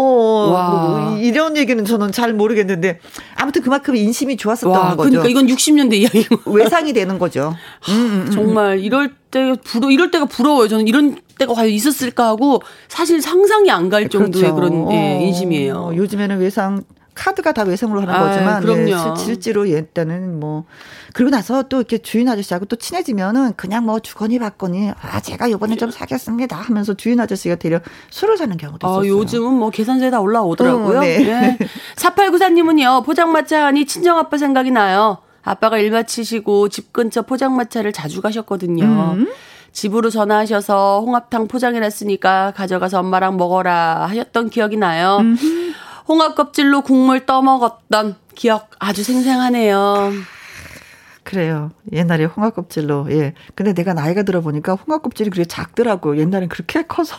와. 뭐 이런 얘기는 저는 잘 모르겠는데 아무튼 그만큼 인심이 좋았었던 와, 거죠. 그러니까 이건 60년대 이야기. 외상이 되는 거죠. 음, 음, 음, 정말 이럴 때 부러 이럴 때가 부러워요. 저는 이런 때가 과연 있었을까 하고 사실 상상이 안 갈 정도의 그렇죠. 그런 예, 인심이에요. 어, 요즘에는 외상 카드가 다 외상으로 하는 거지만 네, 그럼요. 네, 실제로 옛때는 뭐 그리고 나서 또 이렇게 주인 아저씨하고 또 친해지면은 그냥 뭐 주거니 받거니 아 제가 요번에 좀 사겠습니다 하면서 주인 아저씨가 데려 술을 사는 경우도 아, 있었어요. 아, 요즘은 뭐 계산서에 다 올라오더라고요. 어, 네. 네. 4894님은요. 포장마차 하니 친정아빠 생각이 나요. 아빠가 일 마치시고 집 근처 포장마차를 자주 가셨거든요. 음. 집으로 전화하셔서 홍합탕 포장해놨으니까 가져가서 엄마랑 먹어라 하셨던 기억이 나요. 음. 홍합 껍질로 국물 떠먹었던 기억 아주 생생하네요. 그래요. 옛날에 홍합 껍질로 예. 근데 내가 나이가 들어 보니까 홍합 껍질이 그렇게 작더라고. 옛날엔 그렇게 커서.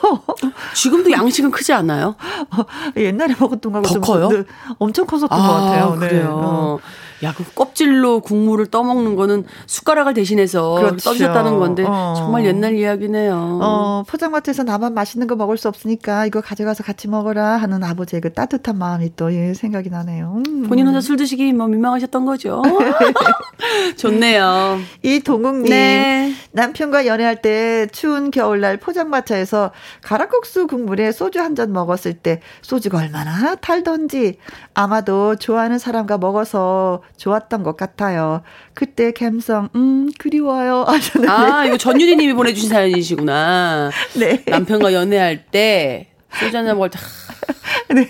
지금도 양식은 크지 않나요? 어, 옛날에 먹었던 거하고 더 커요? 네, 엄청 컸었던 아, 것 같아요. 네. 그래요. 어. 야, 그 껍질로 국물을 떠먹는 거는 숟가락을 대신해서 그렇죠. 떠주셨다는 건데 어. 정말 옛날 이야기네요. 어, 포장마차에서 나만 맛있는 거 먹을 수 없으니까 이거 가져가서 같이 먹어라 하는 아버지의 그 따뜻한 마음이 또 예, 생각이 나네요. 음. 본인 혼자 술 드시기 뭐 민망하셨던 거죠. 좋네요. 이 동욱님. 네. 남편과 연애할 때 추운 겨울날 포장마차에서 가락국수 국물에 소주 한 잔 먹었을 때 소주가 얼마나 달던지 아마도 좋아하는 사람과 먹어서 좋았던 것 같아요. 그때 감성, 음, 그리워요. 하셨는데. 아, 이거 전유리 님이 보내주신 사연이시구나. 네. 남편과 연애할 때 소주 한잔 먹을 때. 네.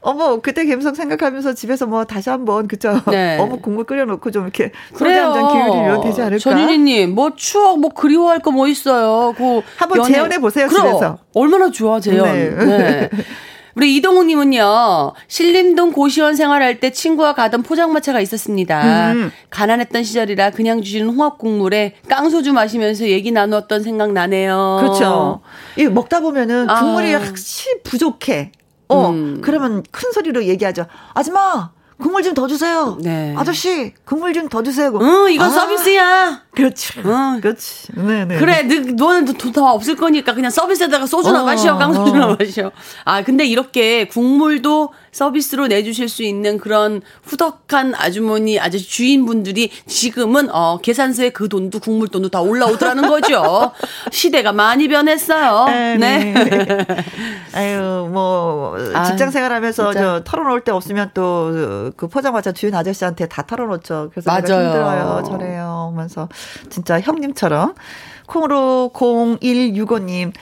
어머, 그때 감성 생각하면서 집에서 뭐 다시 한번, 그쵸? 네. 어묵 국물 끓여놓고 좀 이렇게 소주 한잔 기울이면 되지 않을까? 전유리님, 뭐 추억, 뭐 그리워할 거 뭐 있어요? 그 한번 연애... 재현해보세요, 집에서. 얼마나 좋아, 재현. 네. 네. 우리 이동욱님은요, 신림동 고시원 생활할 때 친구와 가던 포장마차가 있었습니다. 음. 가난했던 시절이라 그냥 주시는 홍합 국물에 깡소주 마시면서 얘기 나누었던 생각 나네요. 그렇죠. 이 먹다 보면은 아. 국물이 아. 확실히 부족해. 어, 음. 그러면 큰 소리로 얘기하죠. 아줌마, 국물 좀 더 주세요. 네. 아저씨, 국물 좀 더 주세요. 응, 이건 아, 서비스야. 그렇지. 어. 그렇지. 네네. 네. 그래, 너, 너는 돈더 없을 거니까 그냥 서비스에다가 소주나 어, 마셔, 깡소주나 어. 마셔. 아, 근데 이렇게 국물도 서비스로 내주실 수 있는 그런 후덕한 아주머니, 아저씨 주인분들이 지금은 어, 계산서에 그 돈도 국물 돈도 다 올라오더라는 거죠. 시대가 많이 변했어요. 네. 네. 네. 아유, 뭐 아, 직장 생활하면서 저 털어놓을 때 없으면 또 그 포장마차 주인 아저씨한테 다 털어놓죠. 그래서 맞아요. 힘들어요, 저래요. 하면서 진짜 형님처럼 콩으로 0165님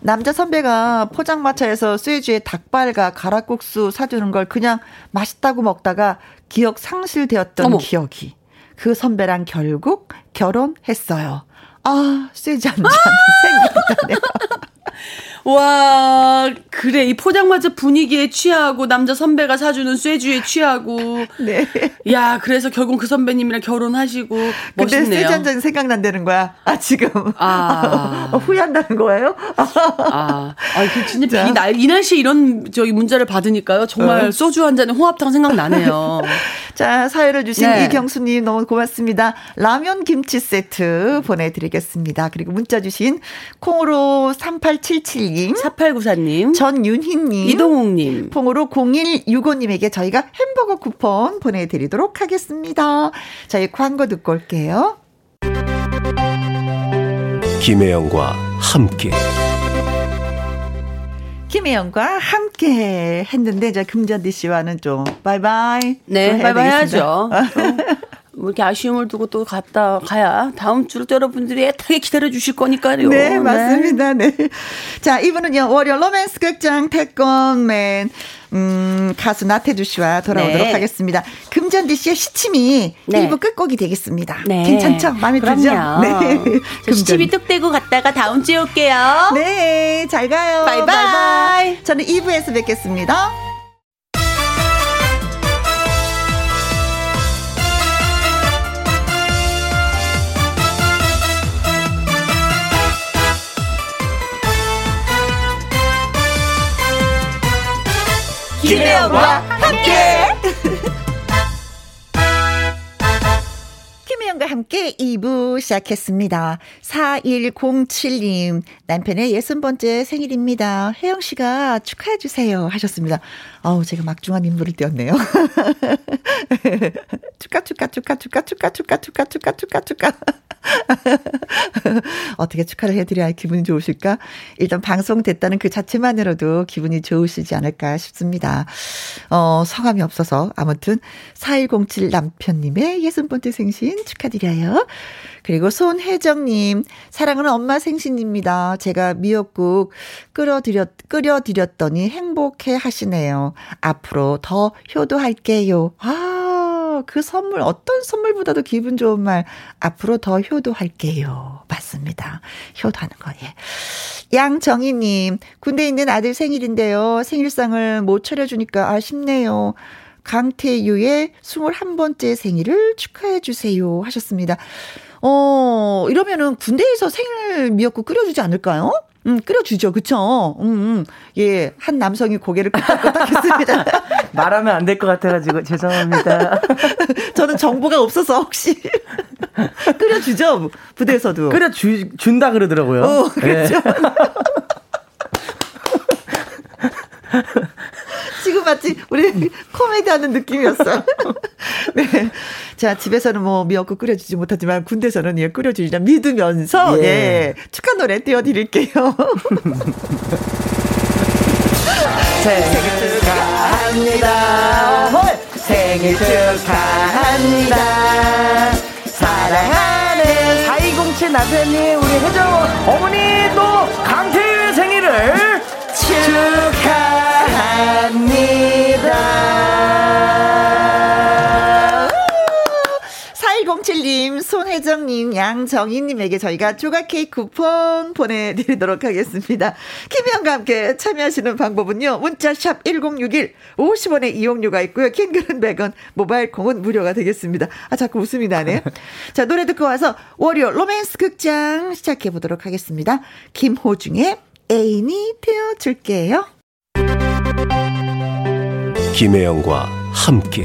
남자 선배가 포장마차에서 쇠주에 닭발과 가락국수 사주는 걸 그냥 맛있다고 먹다가 기억 상실되었던 어머. 기억이. 그 선배랑 결국 결혼했어요. 아, 쇠지 않는 생각나네요. 와, 그래. 이 포장마차 분위기에 취하고, 남자 선배가 사주는 쇠주에 취하고. 네. 야, 그래서 결국 그 선배님이랑 결혼하시고. 멋있네요. 근데 쇠주 한잔 생각난다는 거야. 아, 지금. 아. 후회한다는 거예요? 아. 아, 그 진짜 비, 날, 이 날씨에 이런 저기 문자를 받으니까요. 정말 어. 소주 한 잔에 홍합탕 생각나네요. 자, 사연을 주신 네. 이경수님 너무 고맙습니다. 라면 김치 세트 보내드리겠습니다. 그리고 문자 주신 콩으로 3877님, 4894님, 전윤희님, 이동욱님, 콩으로 0165님에게 저희가 햄버거 쿠폰 보내드리도록 하겠습니다. 저희 광고 듣고 올게요. 김혜영과 함께. 김혜영과 함께 했는데 이제 금잔디 씨와는 좀 바이바이. 네, 바이바이 해야죠. 뭐 이렇게 아쉬움을 두고 또 갔다 가야 다음 주로 여러분들이 애타게 기다려 주실 거니까요. 네, 네. 맞습니다. 네. 자, 이분은요, 월요 로맨스 극장 태권맨, 음, 가수 나태주 씨와 돌아오도록 네. 하겠습니다. 금잔디 씨의 시치미 네. 1부 끝곡이 되겠습니다. 네. 괜찮죠? 마음에 그럼요. 들죠? 네. 시치미 뚝 떼고 갔다가 다음 주에 올게요. 네, 잘 가요. 바이바이. 바이바이. 저는 2부에서 뵙겠습니다. 김혜영과 함께. 김혜영과 함께 2부 시작했습니다. 4107님, 남편의 60번째 생일입니다. 혜영 씨가 축하해 주세요. 하셨습니다. 아우, 제가 막중한 인물을 띄었네요. 축하, 축하, 축하, 축하, 축하, 축하, 축하, 축하, 축하, 축하. 어떻게 축하를 해드려야 기분이 좋으실까? 일단 방송됐다는 그 자체만으로도 기분이 좋으시지 않을까 싶습니다. 어, 성함이 없어서 아무튼 4107 남편님의 60번째 생신 축하드려요. 그리고 손혜정님, 사랑하는 엄마 생신입니다. 제가 미역국 끓여드렸, 끓여드렸더니 행복해 하시네요. 앞으로 더 효도할게요. 아, 그 선물, 어떤 선물보다도 기분 좋은 말, 앞으로 더 효도할게요. 맞습니다. 효도하는 거 예. 양정희님, 군대에 있는 아들 생일인데요. 생일상을 못 차려주니까 아쉽네요. 강태유의 21번째 생일을 축하해 주세요. 하셨습니다. 어, 이러면은 군대에서 생일 미역국 끓여주지 않을까요? 음, 끓여주죠. 그쵸? 음, 음. 예, 한 남성이 고개를 끄덕끄덕 했습니다. 말하면 안 될 것 같아가지고, 죄송합니다. 저는 정보가 없어서 혹시. 끓여주죠? 부대에서도. 끓여주, 준다 그러더라고요. 어, 그렇죠. 네. 지금 마치 우리 코미디 하는 느낌이었어요. 네. 자, 집에서는 뭐 미역국 끓여주지 못하지만 군대에서는 예, 끓여주리라 믿으면서, 예. 예. 축하 노래 띄워드릴게요. 생일 축하합니다. 헐! 생일 축하합니다. 사랑하는 4207 남편님, 우리 혜정 어머니도 강태일 생일을 축하합니다. 4107님, 손혜정님, 양정희님에게 저희가 조각 케이크 쿠폰 보내드리도록 하겠습니다. 김희영과 함께 참여하시는 방법은요. 문자샵 1061, 50원의 이용료가 있고요. 킹글은 100원, 모바일 콩은 무료가 되겠습니다. 아, 자꾸 웃음이 나네. 자, 노래 듣고 와서 월요 로맨스 극장 시작해보도록 하겠습니다. 김호중의 애인이 되어줄게요. 김혜영과 함께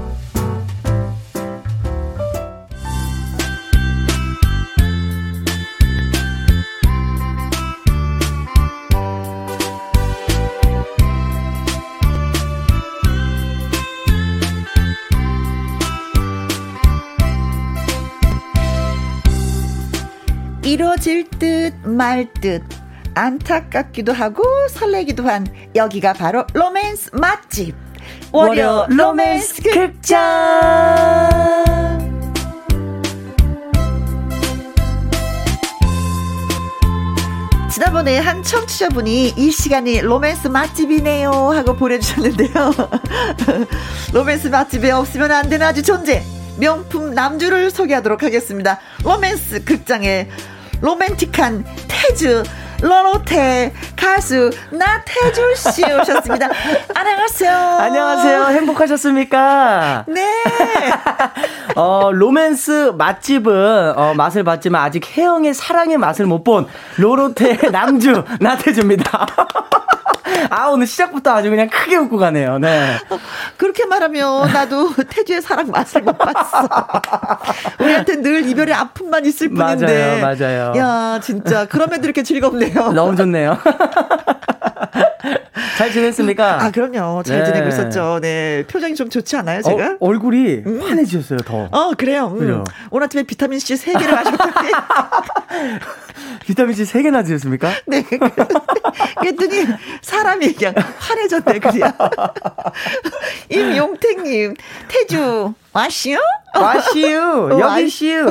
이루어질 듯 말 듯 안타깝기도 하고 설레기도 한 여기가 바로 로맨스 맛집. 월요 로맨스 극장. 지난번에 한 청취자분이 이 시간이 로맨스 맛집이네요 하고 보내주셨는데요. 로맨스 맛집에 없으면 안 되는 아주 존재 명품 남주를 소개하도록 하겠습니다. 로맨스 극장의 로맨틱한 태주 러로테 가수 나태주 씨 오셨습니다. 안녕하세요. 안녕하세요. 행복하셨습니까? 네. 어, 로맨스 맛집은 어, 맛을 봤지만 아직 혜영의 사랑의 맛을 못 본 로로테 남주 나태주입니다. 아, 오늘 시작부터 아주 그냥 크게 웃고 가네요. 네. 그렇게 말하면 나도 태주의 사랑 맛을 못 봤어. 우리한테 늘 이별의 아픔만 있을 뿐인데. 맞아요, 맞아요. 야, 진짜. 그럼에도 이렇게 즐겁네요. 너무 좋네요. 잘 지냈습니까? 아, 그럼요. 잘 네. 지내고 있었죠. 네. 표정이 좀 좋지 않아요, 제가? 어, 얼굴이 환해지셨어요, 더. 어, 그래요. 음. 오늘 아침에 비타민C 3개를 마셨더니. 비타민C 3개나 드셨습니까? 네. 그랬더니 사람이 그냥 환해졌네, 그냥. 임용택님, 태주, 와시오? 와시유, 어, 여기 아이- 시유.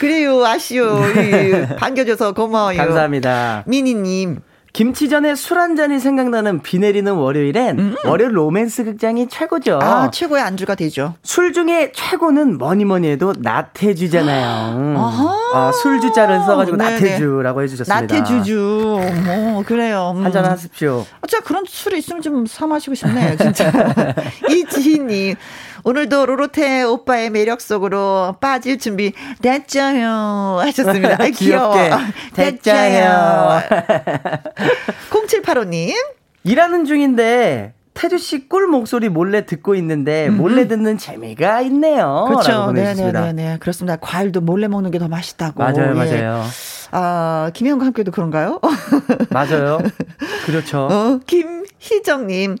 그래요, 아시오. 이, 반겨줘서 고마워요. 감사합니다. 미니님, 김치 전에 술 한 잔이 생각나는 비 내리는 월요일엔 월요 로맨스 극장이 최고죠. 음. 아, 최고의 안주가 되죠. 술 중에 최고는 뭐니 뭐니 해도 나태주잖아요. 아, 술주자를 써가지고 네네. 나태주라고 해주셨습니다. 나태주주. 어, 그래요. 음. 한잔 하십시오. 아, 진짜 그런 술이 있으면 좀 사 마시고 싶네요, 진짜. 이지희님, 오늘도 로로테 오빠의 매력 속으로 빠질 준비 됐죠요. 하셨습니다. 아, 귀여워. 됐죠요. 0785님, 일하는 중인데 태주 씨 꿀 목소리 몰래 듣고 있는데 몰래 듣는 재미가 있네요. 그렇죠. 네네네. 네, 네. 그렇습니다. 과일도 몰래 먹는 게 더 맛있다고. 맞아요, 예. 맞아요. 아, 김혜영과 함께도 그런가요? 맞아요. 그렇죠. 어, 김 희정님,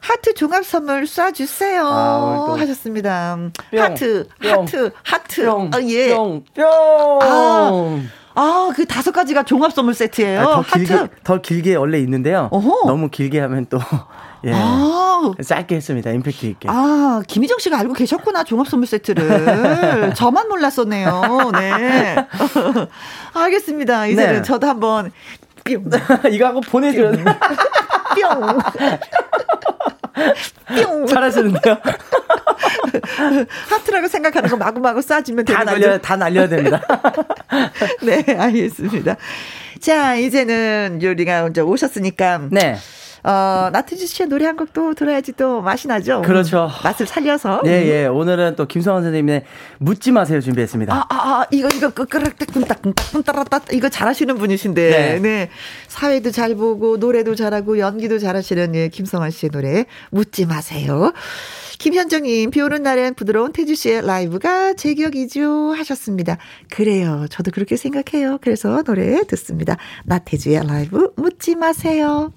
하트 종합 선물 쏴주세요. 아, 하셨습니다. 뿅, 하트, 뿅, 하트, 하트. 뿅, 아, 예. 뿅, 뿅. 아, 아, 그 다섯 가지가 종합 선물 세트예요. 아, 더 하트. 길게, 더 길게 원래 있는데요. 어허. 너무 길게 하면 또 예. 아. 짧게 했습니다. 임팩트 있게. 아, 김희정 씨가 알고 계셨구나. 종합 선물 세트를. 저만 몰랐었네요. 네. 알겠습니다. 이제는 네. 저도 한번 뿅. 이거 하고 보내줘야 돼. 뿅. 뿅. 잘하시는데요? 하트라고 생각하는 거 마구마구 쏴주면 다 날려, 다 날려야 됩니다. 네, 알겠습니다. 자, 이제는 요리가 이제 오셨으니까. 네. 어, 나트지 씨의 노래 한 곡도 들어야지 또 맛이 나죠. 그렇죠. 맛을 살려서. 예, 예. 오늘은 또 김성원 선생님의 묻지 마세요 준비했습니다. 아, 아, 아 이거, 이거, 끄끄락딱끈딱끈딱끈따랐다 이거 잘하시는 분이신데. 네. 네. 사회도 잘 보고, 노래도 잘하고, 연기도 잘하시는 예, 김성원 씨의 노래, 묻지 마세요. 김현정님, 비 오는 날엔 부드러운 태주 씨의 라이브가 제격이죠. 하셨습니다. 그래요. 저도 그렇게 생각해요. 그래서 노래 듣습니다. 나태주의 라이브 묻지 마세요.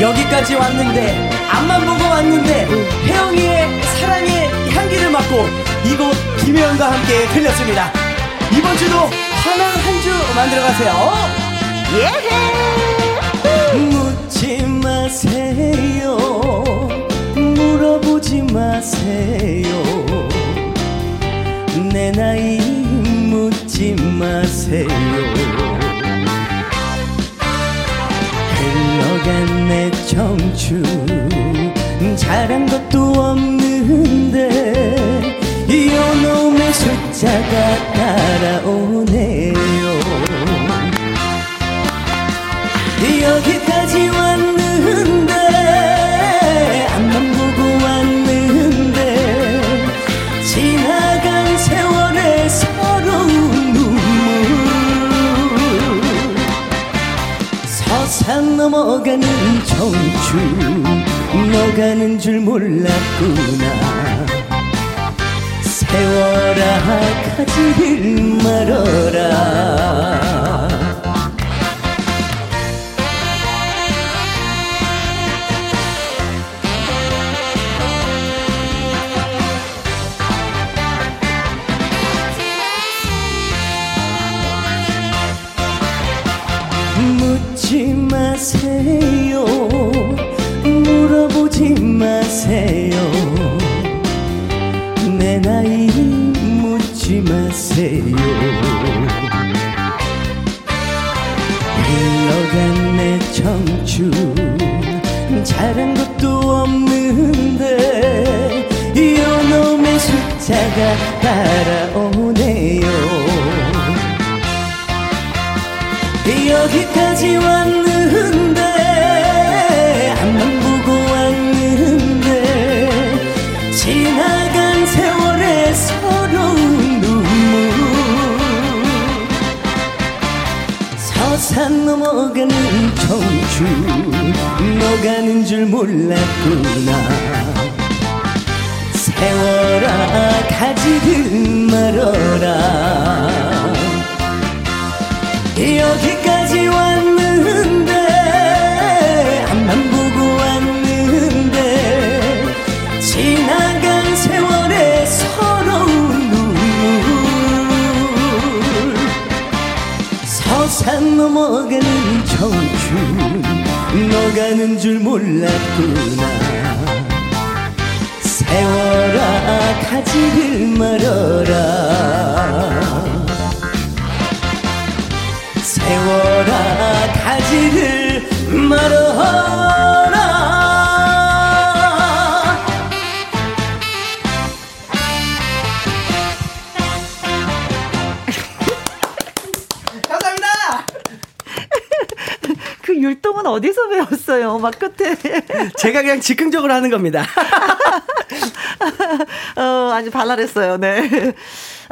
여기까지 왔는데 앞만 보고 왔는데 혜영이의 사랑의 향기를 맡고 이곳 김혜영과 함께 들렸습니다. 이번 주도 환한 한 주 만들어가세요. 예헤 묻지 마세요. 물어보지 마세요 내 나이 묻지 마세요. 흘러간 내 청춘 잘한 것도 없는데 이놈의 숫자가 따라오 너가는 줄 몰랐구나. 세월아 가지를 말어라 몰랐구나. 세월아 가지를 말어라. 여기까지 왔는데 앞만 보고 왔는데 지나간 세월의 서러운 눈물. 서산 넘어가는 너 가는 줄 몰랐구나. 세월아 가지를 말어라 배웠어요? 막 끝에 제가 그냥 즉흥적으로 하는 겁니다 어, 아주 발랄했어요 네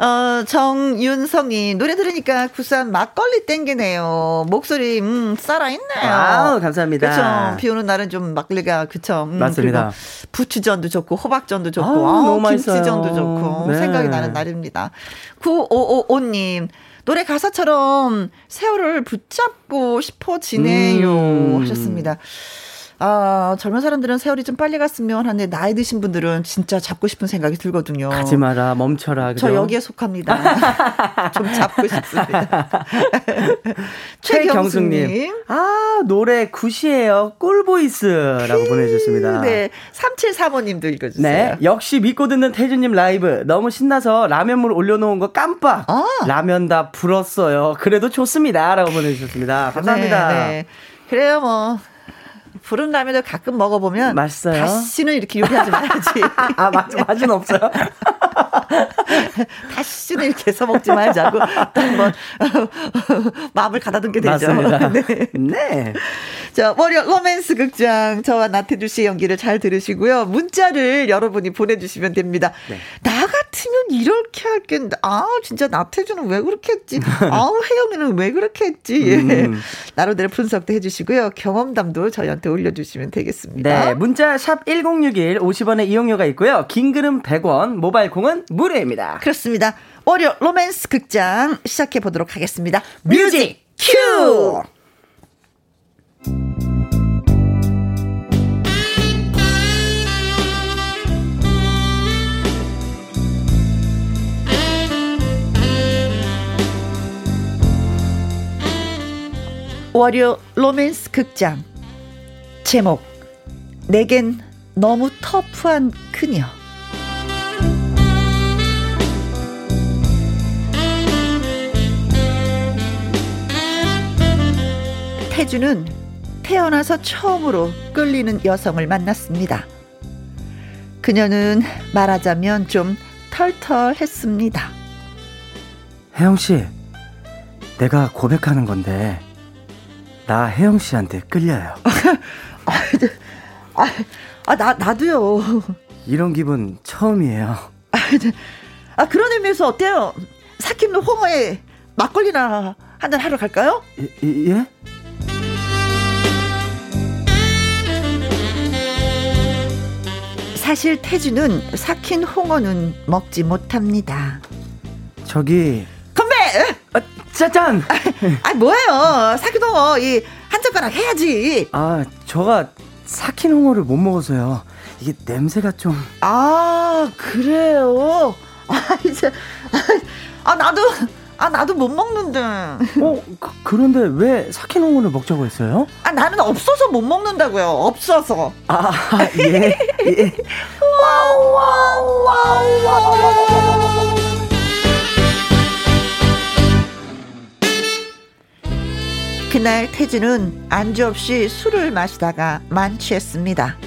어, 정윤성님, 노래 들으니까 구산 막걸리 땡기네요. 목소리, 음, 살아있네요. 아 감사합니다. 그쵸. 비 오는 날은 좀 막걸리가, 그쵸. 음, 맞습니다. 부추전도 좋고, 호박전도 좋고, 아우, 아, 너무 김치전도 맛있어요. 좋고, 네. 생각이 나는 날입니다. 9555님, 노래 가사처럼 세월을 붙잡고 싶어지네요. 음. 하셨습니다. 아, 젊은 사람들은 세월이 좀 빨리 갔으면 하는데, 나이 드신 분들은 진짜 잡고 싶은 생각이 들거든요. 가지 마라, 멈춰라. 그죠? 저 여기에 속합니다. 좀 잡고 싶습니다. 최경숙님. 아, 노래 good이에요. 꿀voice라고 보내주셨습니다. 네. 3735님도 읽어주세요. 네. 역시 믿고 듣는 태주님 라이브. 너무 신나서 라면물 올려놓은 거 깜빡. 아. 라면 다 불었어요. 그래도 좋습니다. 라고 보내주셨습니다. 감사합니다. 네, 네. 그래요, 뭐. 부른 라면을 가끔 먹어보면 맛있어요? 다시는 이렇게 요리하지 말아야지. 아, 맛, 맛은 없어요? 다시는 이렇게 해서 먹지 말자고 또 한번 마음을 가다듬게 되죠. 맞습니다. 네. 네. 자, 월요 로맨스 극장 저와 나태주 씨의 연기를 잘 들으시고요. 문자를 여러분이 보내주시면 됩니다. 네. 나 같으면 이렇게 할겠는데, 아, 진짜 나태주는 왜 그렇게 했지? 아우, 혜영이는 왜 그렇게 했지? 예. 음. 나름대로 분석도 해주시고요. 경험담도 저희한테 올려주시면 되겠습니다. 네. 문자 샵 1061, 50원의 이용료가 있고요. 긴 글은 100원, 모바일 콩은 무료입니다. 그렇습니다. 월요 로맨스 극장 시작해 보도록 하겠습니다. music cue! 월요 로맨스 극장 제목 내겐 너무 터프한 그녀 태주는 태어나서 처음으로 끌리는 여성을 만났습니다. 그녀는 말하자면 좀 털털했습니다. 혜영 씨, 내가 고백하는 건데, 나 혜영 씨한테 끌려요. 아, 나, 나도요. 이런 기분 처음이에요. 아, 그런 의미에서 어때요? 사킴도 홍어에 막걸리나 한잔 하러 갈까요? 예? 예? 사실 태주는 삭힌 홍어는 먹지 못합니다. 저기, 건배! 아, 짜잔! 아, 뭐예요? 삭힌 홍어, 이, 한 젓가락 해야지. 아, 저가 삭힌 홍어를 못 먹어서요. 이게 냄새가 좀. 아, 그래요? 아, 이제, 아, 나도, 아, 나도 못 먹는데. 어, 그, 런데왜 홍어를 먹자고 했어요? 아, 나는 없어서 못 먹는다고요. 없어서. 아, 예, 예. 그날 태주는 안주 없이 술을 마시다가 만취했습니다.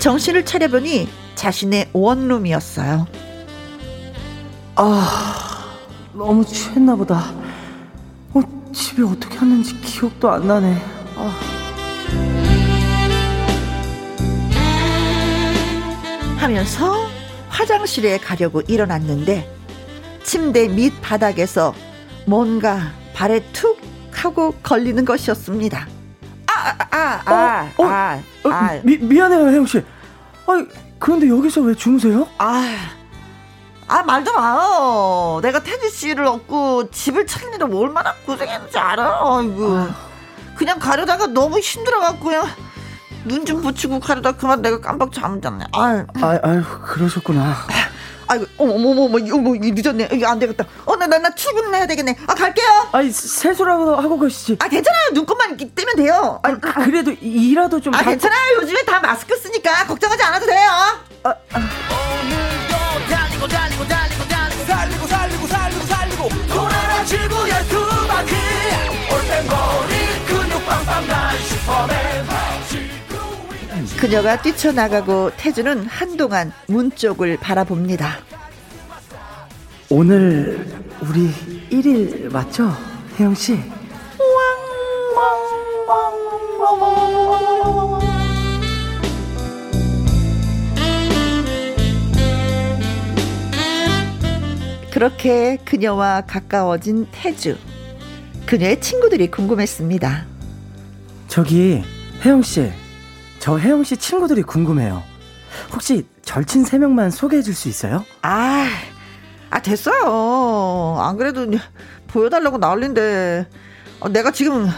정신을 차려보니 자신의 원룸이었어요. 아, 너무 취했나 보다. 어, 집에 어떻게 왔는지 기억도 안 나네. 아. 하면서 화장실에 가려고 일어났는데 침대 밑 바닥에서 뭔가 발에 툭 하고 걸리는 것이었습니다. 아, 아, 아, 어, 어, 아, 어, 아, 미, 미안해요, 혜영 씨. 아니, 그런데 여기서 왜 주무세요? 아, 아, 말도 마요. 내가 태지 씨를 얻고 집을 찾느라 얼마나 고생했는지 알아. 아이고. 그냥 가려다가 너무 힘들어갖고 그냥 눈좀 붙이고 가려다 그만 내가 깜빡 잠을 잤네. 아유, 아, 아유, 그러셨구나. 아이고, 어머, 어머, 어머, 어머, 이거 뭐, 이거 늦었네. 이거 안 되겠다. 어, 나, 나, 나 출근해야 되겠네. 아, 갈게요. 아니, 세수라도 하고 가시지. 아, 괜찮아요. 눈곱만 뜨면 돼요. 아, 그래도 이라도 좀. 아, 다- 괜찮아요. 요즘에 다 마스크 쓰니까 걱정하지 않아도 돼요. 그녀가 뛰쳐나가고 태주는 한동안 문 쪽을 바라봅니다. 오늘 우리 1일 맞죠? 혜영 씨? 그렇게 그녀와 가까워진 태주. 그녀의 친구들이 궁금했습니다. 저기 혜영 씨, 저 혜영 씨 친구들이 궁금해요. 혹시 절친 3명만 소개해 줄 수 있어요? 아, 아 됐어요. 안 그래도 보여달라고 난린데 어, 내가 지금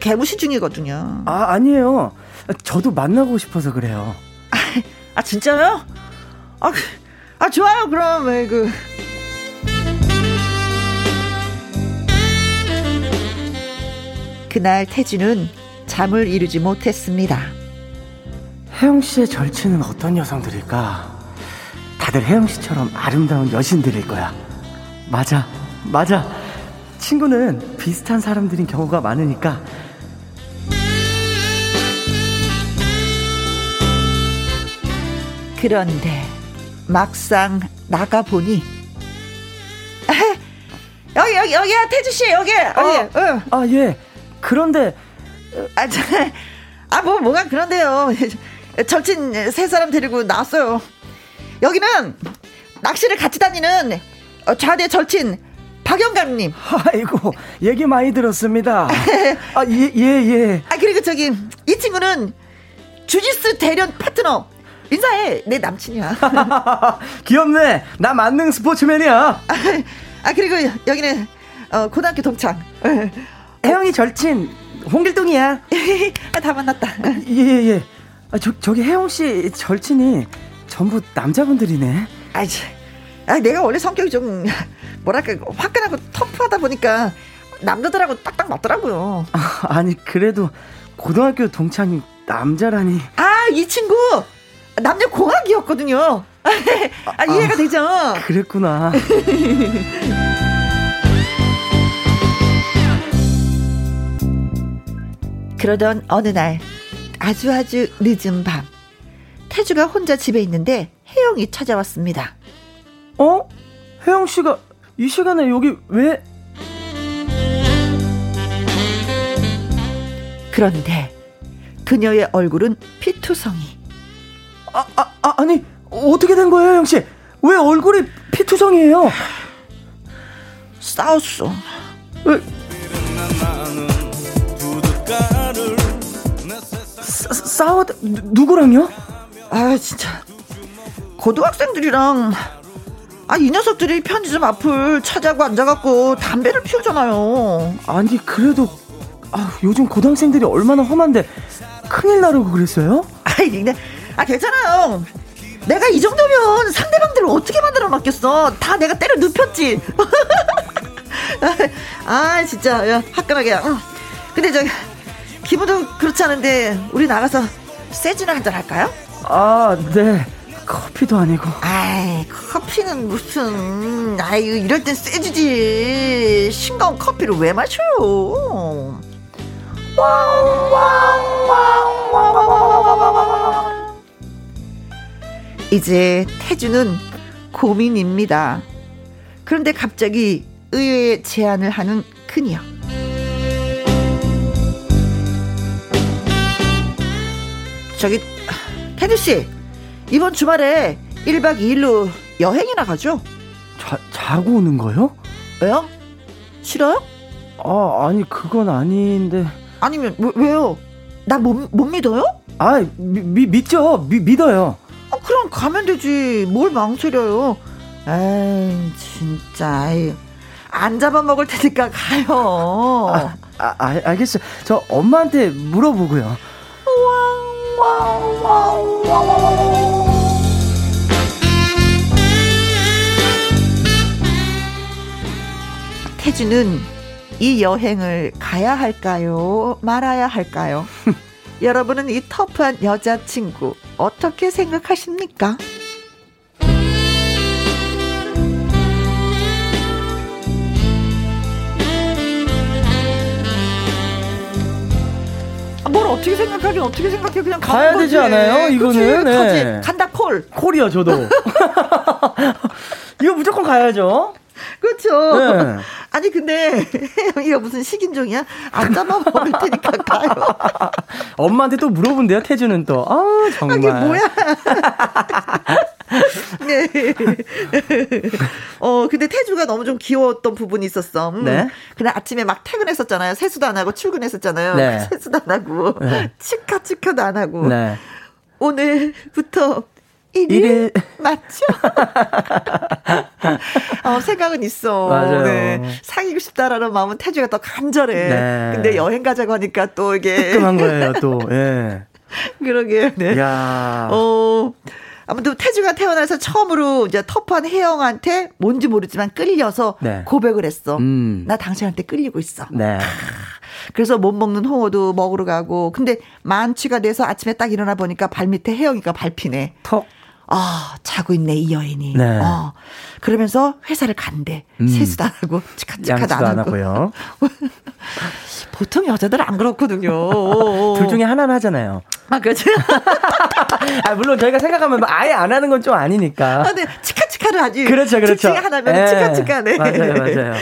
개무시 중이거든요. 아 아니에요. 저도 만나고 싶어서 그래요. 아, 아 진짜요? 아, 그, 아 좋아요. 그럼 그. 그날 태진은 잠을 이루지 못했습니다. 혜영 씨의 절친은 어떤 여성들일까? 다들 혜영 씨처럼 아름다운 여신들일 거야. 맞아, 맞아. 친구는 비슷한 사람들인 경우가 많으니까. 그런데 막상 나가 보니 여기 여기 여기야 태주 씨 여기 어, 응. 아 예. 그런데 아아뭐 뭐가 그런데요. 절친 세 사람 데리고 나왔어요. 여기는 낚시를 같이 다니는 좌대 절친 박영감님. 아이고 얘기 많이 들었습니다. 아예예 예, 예. 아 그리고 저기 이 친구는 주짓수 대련 파트너. 인사해 내 남친이야. 귀엽네. 나 만능 스포츠맨이야. 아 그리고 여기는 어, 고등학교 동창. 혜영이 절친 홍길동이야. 다 만났다. 예예 예. 아, 저 저기 혜영 씨 절친이 전부 남자분들이네. 아, 아 내가 원래 성격이 좀 뭐랄까 화끈하고 터프하다 보니까 남자들하고 딱딱 맞더라고요. 아, 니 그래도 고등학교 동창이 남자라니. 아 이 친구 남녀 공학이었거든요. 아, 이해가 아, 되죠? 그랬구나. 그러던 어느 날 아주 아주 늦은 밤 태주가 혼자 집에 있는데 혜영이 찾아왔습니다. 어? 혜영 씨가 이 시간에 여기 왜? 그런데 그녀의 얼굴은 피투성이. 아, 아, 아 아니 어떻게 된 거예요, 혜영 씨? 왜 얼굴이 피투성이에요? 싸웠어. 왜? 싸웠 누구랑요? 아 진짜 고등학생들이랑 아 이 녀석들이 편의점 앞을 찾아고 앉아갖고 담배를 피우잖아요. 아니 그래도 아 요즘 고등학생들이 얼마나 험한데 큰일 나려고 그랬어요? 아이 근데 아 괜찮아요. 내가 이 정도면 상대방들을 어떻게 만들어 놨겠어? 다 내가 때려 눕혔지. 아 진짜 야, 화끈하게. 응. 근데 저기 분도 그렇지 않은데 우리 나가서 세즈나 한잔 할까요? 아, 네. 커피도 아니고. 아이, 커피는 무슨, 아이, 이럴 땐 세주지. 싱거운 커피를 왜 마셔요? 이제 태주는 고민입니다. 그런데 갑자기 의외의 제안을 하는 그녀. 저기 테드 씨 이번 주말에 1박 2일로 여행이나 가죠? 자, 자고 오는 거요? 왜요? 싫어요? 아 아니 그건 아닌데 아니면 왜, 왜요? 나 못 못 믿어요? 아 미, 미, 믿죠 미, 믿어요 아, 그럼 가면 되지 뭘 망설여요 에이 진짜 에이. 안 잡아먹을 테니까 가요 아, 아, 아 알겠어요 저 엄마한테 물어보고요 태주는 이 여행을 가야 할까요? 말아야 할까요? 여러분은 이 터프한 여자친구 어떻게 생각하십니까? 뭘 어떻게 생각하긴 어떻게 생각해 그냥 가야 거지. 되지 않아요? 이거는 그치, 네. 간다 콜. 콜이요 저도. 이거 무조건 가야죠. 그렇죠. 네. 아니 근데 이거 무슨 식인종이야? 안 잡아 먹을 테니까 가요. 엄마한테 또 물어본대요. 태주는 또. 아 정말. 아니 뭐야? 네. 어, 근데 태주가 너무 좀 귀여웠던 부분이 있었어. 음. 네. 그날 아침에 막 퇴근했었잖아요. 세수도 안 하고 출근했었잖아요. 네. 세수도 안 하고, 네. 치카 치카도 안 하고. 네. 오늘부터 1일, 1일. 맞죠? 어, 생각은 있어. 맞아요. 네. 사귀고 싶다라는 마음은 태주가 더 간절해. 네. 근데 여행 가자고 하니까 또 이게. 뜨끔한 거예요, 또. 예. 그러게요. 네. 야. 어. 아무튼 태주가 태어나서 처음으로 이제 터프한 혜영한테 뭔지 모르지만 끌려서 네. 고백을 했어. 음. 나 당신한테 끌리고 있어. 네. 그래서 못 먹는 홍어도 먹으러 가고 근데 만취가 돼서 아침에 딱 일어나 보니까 발밑에 혜영이가 밟히네. 턱. 아, 자고 있네, 이 여인이. 네. 어. 그러면서 회사를 간대. 음. 세수도 안 하고, 치카치카도 안 하고 요. 보통 여자들 안 그렇거든요. 둘 중에 하나는 하잖아요. 아, 그렇죠. 아, 물론 저희가 생각하면 뭐 아예 안 하는 건 좀 아니니까. 아, 네. 치카치카를 하지. 그렇죠, 그렇죠. 하나면 네. 치카치카네. 맞아요, 맞아요.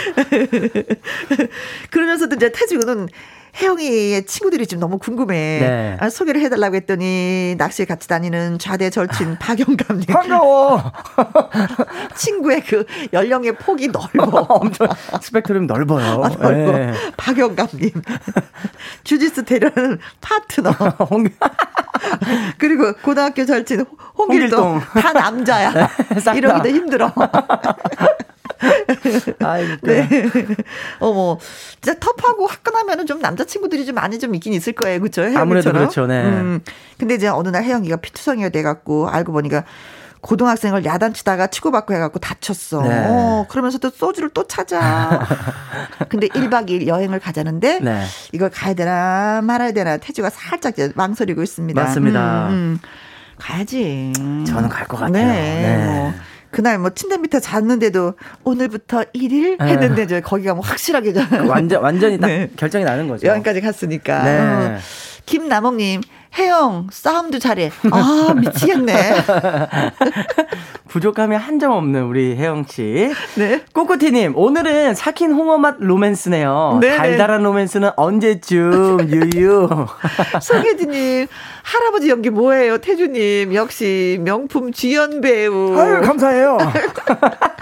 그러면서도 이제 태주는 혜영이의 친구들이 지금 너무 궁금해. 네. 아, 소개를 해달라고 했더니 낚시에 같이 다니는 좌대 절친 박영감님. 반가워. 친구의 그 연령의 폭이 넓어. 엄청 스펙트럼 넓어요. 아, 넓어. 네. 박영감님. 주지스 대련는 파트너. 그리고 고등학교 절친 홍길동. 홍길동. 다 남자야. 네, 이러기도 힘들어. 아이 네. 어머, 진짜 터프하고 화끈하면은 좀 남자친구들이 좀 많이 좀 있긴 있을 거예요. 그쵸? 아무래도 그렇죠, 네. 음, 근데 이제 어느 날 혜영이가 피투성이가 돼갖고 알고 보니까 고등학생을 야단치다가 치고받고 해갖고 다쳤어. 네. 어, 그러면서 또 소주를 또 찾아. 근데 1박 2일 여행을 가자는데 네. 이걸 가야 되나 말아야 되나 태주가 살짝 망설이고 있습니다. 맞습니다. 음, 음. 가야지. 저는 갈 것 같아요. 네. 네. 뭐. 그날 뭐 침대 밑에 잤는데도 오늘부터 1일 네. 했는데 저 거기가 뭐 확실하게 완전 완전히 딱 네. 결정이 나는 거죠. 여기까지 갔으니까. 네. 어. 김남옥님, 혜영, 싸움도 잘해. 아, 미치겠네. 부족함이 한 점 없는 우리 혜영 씨. 네. 꼬꼬티님, 오늘은 삭힌 홍어 맛 로맨스네요. 네. 달달한 로맨스는 언제쯤, 유유. 송혜진님, 할아버지 연기 뭐예요? 태주님, 역시 명품 주연 배우. 아유, 감사해요.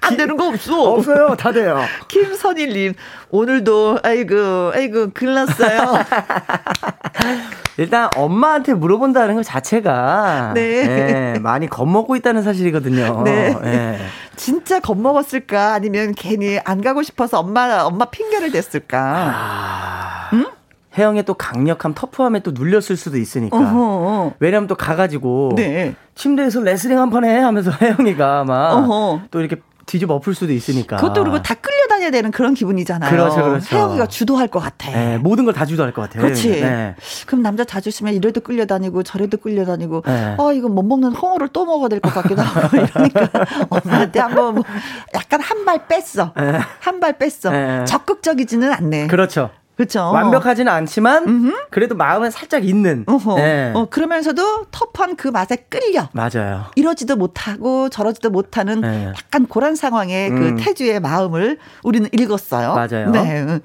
안 되는 거 없어. 없어요. 다 돼요. 김선일님, 오늘도, 아이고, 아이고, 글 났어요. 일단 엄마한테 물어본다는 것 자체가 네. 네, 많이 겁먹고 있다는 사실이거든요. 네. 네. 진짜 겁먹었을까 아니면 괜히 안 가고 싶어서 엄마 엄마 핑계를 댔을까? 아... 응? 혜영의 또 강력한 터프함에 또 눌렸을 수도 있으니까. 어허. 왜냐면 또 가가지고 네. 침대에서 레슬링 한 판 해 하면서 혜영이가 막또 이렇게 뒤집어 엎을 수도 있으니까. 그것도 그리고 다 끌려다녀야 되는 그런 기분이잖아요. 그렇죠, 그렇죠. 혜영이가 주도할 것 같아. 네, 모든 걸 다 주도할 것 같아요. 그렇지. 네. 그럼 남자 자주시면 이래도 끌려다니고 저래도 끌려다니고, 네. 아, 이거 못 먹는 홍어를 또 먹어야 될 것 같기도 하고, 이러니까 엄마한테 한번 뭐 약간 한 발 뺐어. 네. 한발 뺐어. 네. 적극적이지는 않네. 그렇죠. 그렇죠. 완벽하지는 않지만 음흠. 그래도 마음은 살짝 있는. 네. 어, 그러면서도 터프한 그 맛에 끌려. 맞아요. 이러지도 못하고 저러지도 못하는 네. 약간 그런 상황의 그 음. 그 태주의 마음을 우리는 읽었어요. 맞아요. 네.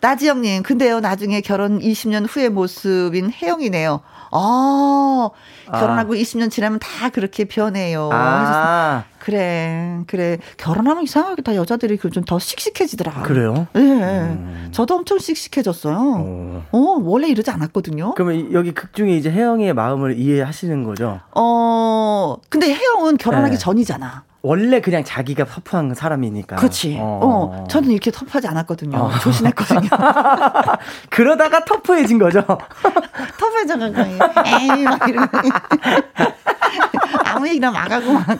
나지영님, 근데요, 나중에 결혼 20년 후의 모습인 혜영이네요. 아, 결혼하고 아. 20년 지나면 다 그렇게 변해요. 아. 그래, 그래. 결혼하면 이상하게 다 여자들이 좀 더 씩씩해지더라. 그래요? 예. 네. 음. 저도 엄청 씩씩해졌어요. 어. 어, 원래 이러지 않았거든요. 그러면 여기 극 중에 이제 혜영의 마음을 이해하시는 거죠? 어, 근데 혜영은 결혼하기 네. 전이잖아. 원래 그냥 자기가 터프한 사람이니까. 그렇지. 어. 어. 저는 이렇게 터프하지 않았거든요. 어. 조심했거든요. 그러다가 터프해진 거죠. 터프해진 거예요. 에이, 막 이러고. 아무 얘기나 막 하고 막.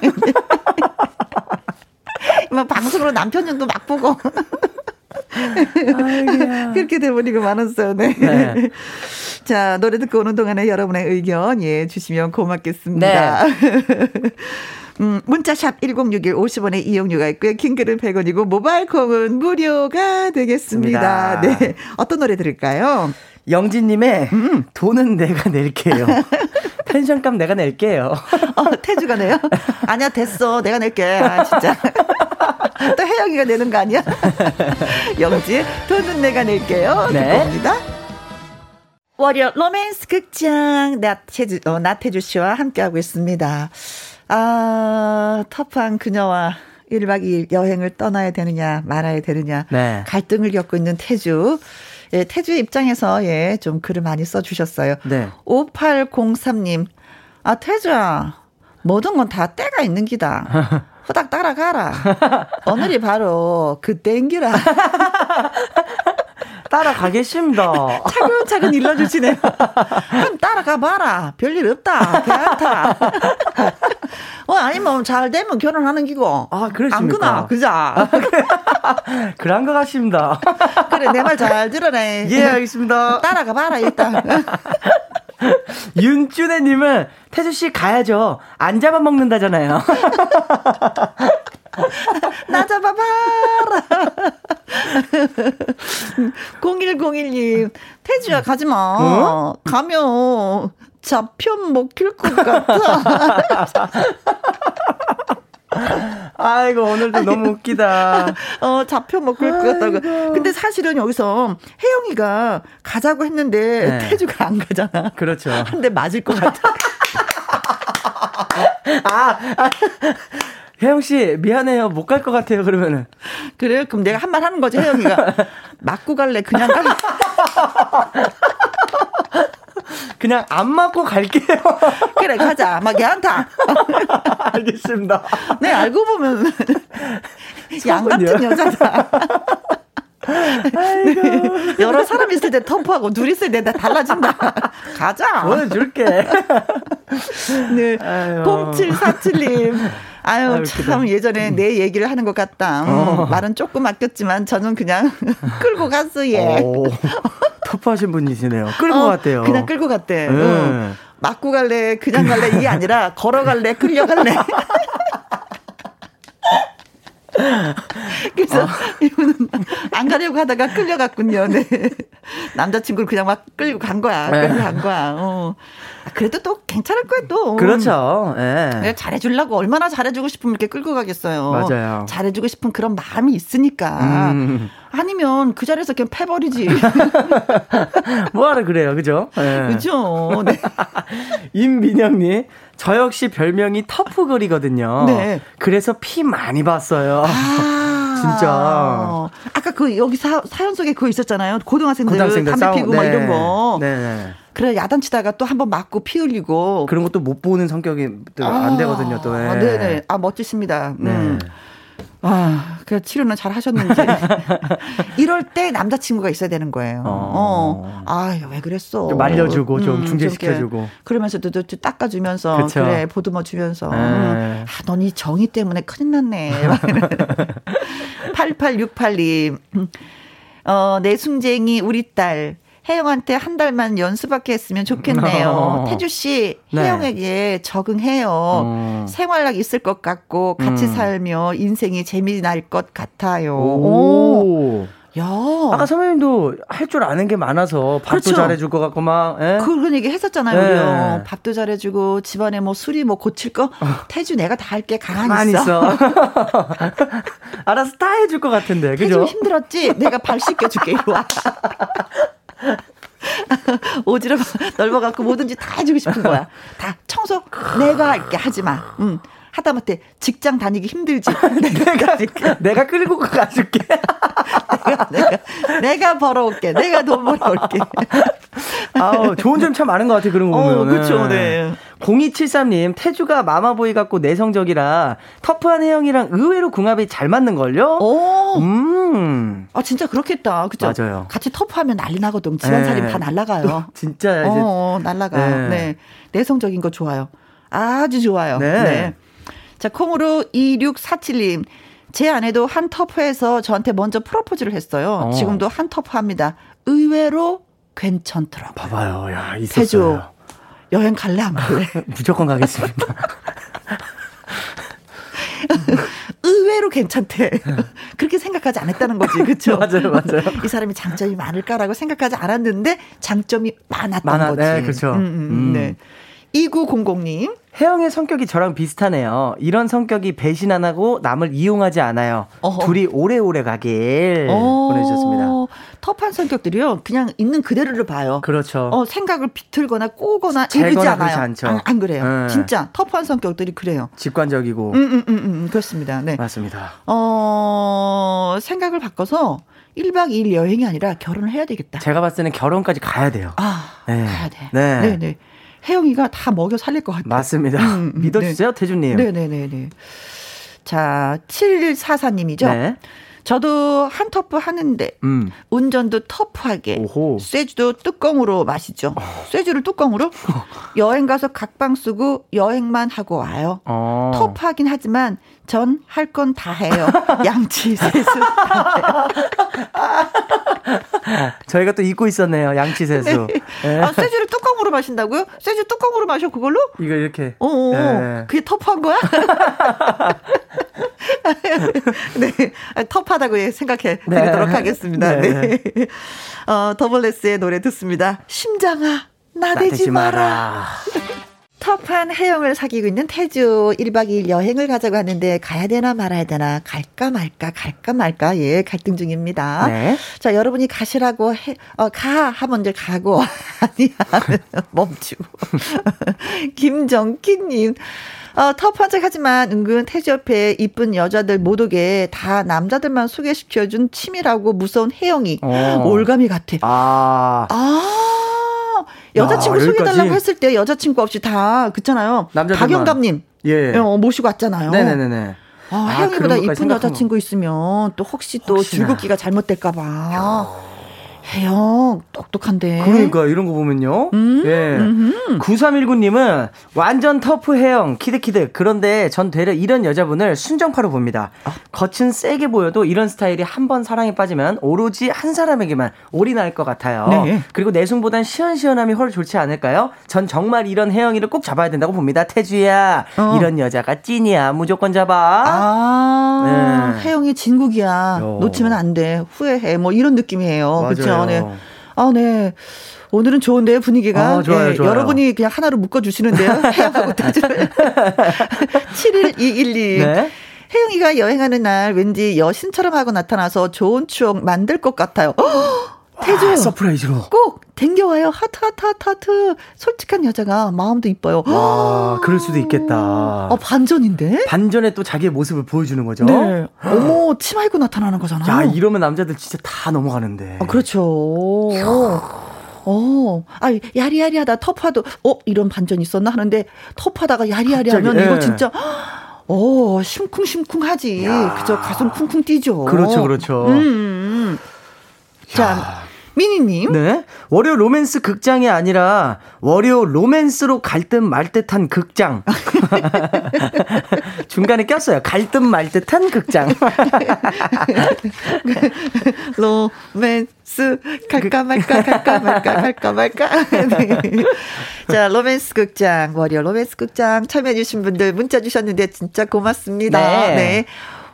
막 방송으로 남편 정도 막 보고. 그렇게 돼버리고 많았어요. 네. 네. 자, 노래 듣고 오는 동안에 여러분의 의견, 예, 주시면 고맙겠습니다. 네. 음, 문자샵 1061 50원의 이용료가 있고요. 킹글은 100원이고 모바일 콩은 무료가 되겠습니다. 습니다. 네. 어떤 노래 들을까요? 영진님의 음. 돈은 내가 낼게요. 펜션값 내가 낼게요. 어, 태주가 내요? 아니야, 됐어. 내가 낼게. 아, 진짜. 또 혜영이가 내는 거 아니야? 영지, 돈은 내가 낼게요. 네. 니다 월요 로맨스 극장 나태주, 어, 나태주 씨와 함께하고 있습니다. 아, 터프한 그녀와 1박 2일 여행을 떠나야 되느냐, 말아야 되느냐, 네. 갈등을 겪고 있는 태주. 예, 태주 입장에서 예, 좀 글을 많이 써주셨어요. 네. 5803님, 아, 태주야, 모든 건 다 때가 있는 기다. 후딱 따라가라. 오늘이 바로 그 땡기라. 따라가겠습니다. 차근차근 일러주시네요. 한 따라가 봐라. 별일 없다. 괜찮다. 어, 아니면 잘 되면 결혼하는 기고. 아, 그러십니까? 안 그나, 그자. 그런 것 같습니다. 그래, 내 말 잘 들어내. 예, 알겠습니다. 따라가 봐라, 일단. 윤준혜님은 태주씨 가야죠. 안 잡아먹는다잖아요. 나 잡아봐라. 0101님, 태주야, 가지 마. 어? 가면 잡혀 먹힐 것 같아. 아이고, 오늘도 너무 웃기다. 어, 잡혀 먹을 것 같다고. 근데 사실은 여기서 혜영이가 가자고 했는데 네. 태주가 안 가잖아. 그렇죠. 한대 맞을 것 같아. 아, 아. 혜영 씨 미안해요. 못 갈 것 같아요 그러면은. 그래요? 그럼 내가 한 말 하는 거지 혜영이가. 맞고 갈래? 그냥 갈래? 그냥 안 맞고 갈게요. 그래 가자. 막 얘한타 알겠습니다. 네 알고 보면 양 같은 여자다. 아이고. 여러 사람 있을 때 터프하고 둘 있을 때 달라진다. 가자. 보여줄게. 네. 0747님. 아유, 아유 참 그래. 예전에 내 얘기를 하는 것 같다. 음, 어. 말은 조금 아꼈지만 저는 그냥 끌고 갔어, 예. 터프하신 분이시네요. 끌고 어, 갔대요. 그냥 끌고 갔대. 네. 응. 맞고 갈래, 그냥 갈래 이게 아니라 걸어갈래, 끌려갈래. 그래서 어. 이분은 안 가려고 하다가 끌려갔군요. 네. 남자친구를 그냥 막 끌고 간 거야. 끌고 네. 간 거야. 어. 그래도 또 괜찮을 거야 또. 그렇죠. 예. 잘해주려고 얼마나 잘해주고 싶으면 이렇게 끌고 가겠어요. 맞아요. 잘해주고 싶은 그런 마음이 있으니까. 음. 아니면 그 자리에서 그냥 패버리지. 뭐하러 그래요, 그죠? 예. 그죠. 네. 임민영님, 저 역시 별명이 터프걸이거든요. 네. 그래서 피 많이 봤어요. 아. 진짜. 아까 그 여기 사, 사연 속에 그거 있었잖아요. 고등학생들, 고등학생들 담배. 피고 네. 막 이런 거. 네. 그래 야단치다가 또 한 번 맞고 피 흘리고 그런 것도 못 보는 성격이 아, 안 되거든요 또. 네. 아, 네네. 아 멋지십니다. 네. 음. 아, 그 치료는 잘 하셨는지. 이럴 때 남자친구가 있어야 되는 거예요. 어. 어. 아, 왜 그랬어? 좀 말려주고, 좀 음, 중재시켜주고. 그러면서도 또 닦아주면서, 그쵸. 그래, 보듬어 주면서. 네. 음, 아, 넌 이 정의 때문에 큰일 났네. 8868님. 어, 내숭쟁이 우리 딸. 혜영한테 한 달만 연수받게 했으면 좋겠네요. 어. 태주 씨, 네. 혜영에게 적응해요. 어. 생활락 있을 것 같고 같이 음. 살며 인생이 재미날 것 같아요. 오. 오. 야. 아까 선배님도 할 줄 아는 게 많아서 밥도 그렇죠. 잘해줄 것 같고 막. 예? 그런 얘기 했었잖아요. 네. 우리요. 밥도 잘해주고 집안에 뭐 술이 뭐 고칠 거 어. 태주 내가 다 할게 가만히 있어. 있어. 알아서 다 해줄 것 같은데. 그죠? 태주 힘들었지? 내가 발 씻겨줄게. 이리 와. 오지랖 넓어갖고 뭐든지 다 해주고 싶은 거야. 다 청소 내가 할게 하지 마. 응. 하다못해 직장 다니기 힘들지. 내가 내가 끌고 가줄게. 내가, 내가 내가 벌어올게. 내가 돈 벌어올게. 아우 좋은 점 참 많은 것 같아 그런 거 보면. 어, 그렇죠. 네. 0273님 태주가 마마보이 같고 내성적이라 터프한 혜영이랑 의외로 궁합이 잘 맞는 걸요. 오. 음. 아 진짜 그렇겠다. 그죠? 맞아요. 같이 터프하면 난리 나거든. 집안살림 네. 다 날라가요. 진짜 이제. 어, 어 날라가. 네. 네. 내성적인 거 좋아요. 아주 좋아요. 네. 네. 자, 콩으로 2647님. 제 아내도 한 터프에서 저한테 먼저 프로포즈를 했어요. 어. 지금도 한 터프 합니다. 의외로 괜찮더라고요. 봐봐요. 야, 있었어요. 태주, 여행 갈래, 안 갈래? 무조건 가겠습니다. 의외로 괜찮대. 그렇게 생각하지 않았다는 거지. 그렇죠? 맞아요. 맞아요. 이 사람이 장점이 많을까라고 생각하지 않았는데 장점이 많았던 많아, 거지. 네, 그렇죠. 음, 음, 음. 네. 2900님. 혜영의 성격이 저랑 비슷하네요. 이런 성격이 배신 안 하고 남을 이용하지 않아요. 어허. 둘이 오래오래 가길 어. 보내주셨습니다. 터프한 성격들이요. 그냥 있는 그대로를 봐요. 그렇죠. 어, 생각을 비틀거나 꼬거나 이러지 않아요. 않죠. 안, 안 그래요. 네. 진짜 터프한 성격들이 그래요. 직관적이고. 음, 음, 음, 음, 그렇습니다. 네. 맞습니다. 어, 생각을 바꿔서 1박 2일 여행이 아니라 결혼을 해야 되겠다. 제가 봤을 때는 결혼까지 가야 돼요. 아, 네. 가야 돼. 네. 네, 네. 혜영이가 다 먹여 살릴 것 같아요. 맞습니다. 음, 음 믿어주세요, 네. 태준님. 네네네네. 자, 7144님이죠. 네. 저도 한 터프 하는데 음. 운전도 터프하게 오호. 쇠주도 뚜껑으로 마시죠. 어. 쇠주를 뚜껑으로 여행 가서 각방 쓰고 여행만 하고 와요. 어. 터프하긴 하지만 전 할 건 다 해요. 양치 세수 다 해요. 저희가 또 잊고 있었네요. 양치 세수. 네. 네. 아, 쇠주를 뚜껑으로 마신다고요? 쇠주 뚜껑으로 마셔 그걸로? 이거 이렇게. 어, 어, 어. 네. 그게 터프한 거야? 네. 터프하다고 생각해 드리도록 네. 하겠습니다. 네. 네. 어, 더블레스의 노래 듣습니다. 심장아, 나대지 마라. 터프한 해영을 사귀고 있는 태주 1박 2일 여행을 가자고 하는데 가야 되나 말아야 되나 갈까 말까 갈까 말까 예 갈등 중입니다. 네. 자 여러분이 가시라고 해, 어, 가 하면 이제 가고 아니야 멈추고 김정기님 어, 터프한 척 하지만 은근 태주 옆에 이쁜 여자들 못 오게 다 남자들만 소개시켜준 치밀하고 무서운 혜영이 어. 올가미 같아. 아. 아. 여자친구 야, 소개달라고 했을 때 여자친구 없이 다 그렇잖아요. 박영감님 예. 어, 모시고 왔잖아요. 네네네. 아, 혜영이보다 이쁜 여자친구 있으면 또 혹시 또 혹시나. 줄긋기가 잘못될까봐. 해영 똑똑한데. 그러니까 이런 거 보면요. 음, 예. 음흠. 9319님은 완전 터프 해영 키드키드. 그런데 전 되려 이런 여자분을 순정파로 봅니다. 아. 겉은 세게 보여도 이런 스타일이 한 번 사랑에 빠지면 오로지 한 사람에게만 올인할 것 같아요. 네. 그리고 내숭보단 시원시원함이 훨 좋지 않을까요? 전 정말 이런 해영이를 꼭 잡아야 된다고 봅니다. 태주야. 어. 이런 여자가 찐이야. 무조건 잡아. 아. 네. 해영이 진국이야. 요. 놓치면 안 돼. 후회해. 뭐 이런 느낌이에요. 그렇죠? 네. 아, 네. 오늘은 좋은데요, 분위기가. 아, 좋아요, 예, 좋아요. 여러분이 그냥 하나로 묶어주시는데요. 해영하고 태주. 71212. 네? 혜영이가 여행하는 날 왠지 여신처럼 하고 나타나서 좋은 추억 만들 것 같아요. 태주. 아, surprise로. 꼭 댕겨와요. 하트, 하트, 하트, 하트. 솔직한 여자가 마음도 이뻐요. 와, 그럴 수도 있겠다. 어, 반전인데? 반전에 또 자기의 모습을 보여주는 거죠? 네. 어머, 치마 입고 나타나는 거잖아요. 야, 이러면 남자들 진짜 다 넘어가는데. 아, 그렇죠. 어, 아, 야리야리하다, 터프하도, 어, 이런 반전이 있었나 하는데, 터프하다가 야리야리하면 예. 이거 진짜, 어, 심쿵심쿵하지. 그죠? 가슴 쿵쿵 뛰죠. 그렇죠, 그렇죠. 음. 음. 자, 미니님. 네. 월요 로맨스 극장이 아니라 월요 로맨스로 갈 듯 말 듯한 극장. 중간에 꼈어요. 갈 듯 말 듯한 극장. 로맨스 갈까 말까 갈까 말까 갈까 말까. 네. 자, 로맨스 극장 월요 로맨스 극장 참여해 주신 분들 문자 주셨는데 진짜 고맙습니다. 네. 네.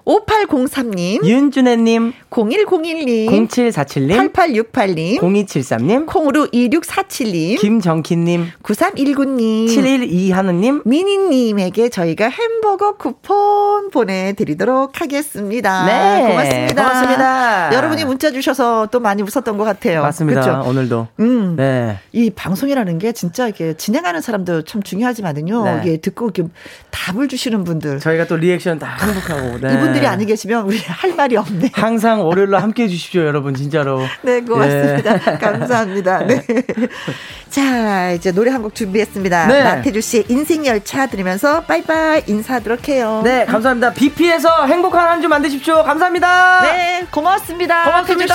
5803님, 윤준혜님, 0101님, 0747님, 8868님, 0273님, 콩으로 2647님, 김정키님, 9319님, 712하느님, 미니님에게 저희가 햄버거 쿠폰 보내드리도록 하겠습니다. 네. 고맙습니다. 고맙습니다. 여러분이 문자 주셔서 또 많이 웃었던 것 같아요. 맞습니다. 그렇죠? 오늘도. 음. 네. 이 방송이라는 게 진짜 이게 진행하는 사람도 참 중요하지만은요. 네. 이게 듣고 이렇게 답을 주시는 분들. 저희가 또 리액션 다 행복하고. 네. 이분 들이 아니 계시면 우리 할 말이 없네. 항상 월요일로 함께 해주십시오, 여러분, 진짜로. 네, 고맙습니다. 네. 감사합니다. 네. 자, 이제 노래 한 곡 준비했습니다. 네. 나태주 씨의 인생 열차 들으면서 빠이빠이 인사하도록 해요. 네, 감사합니다. BP에서 행복한 한 주 만드십시오. 감사합니다. 네, 고맙습니다. 고맙습니다.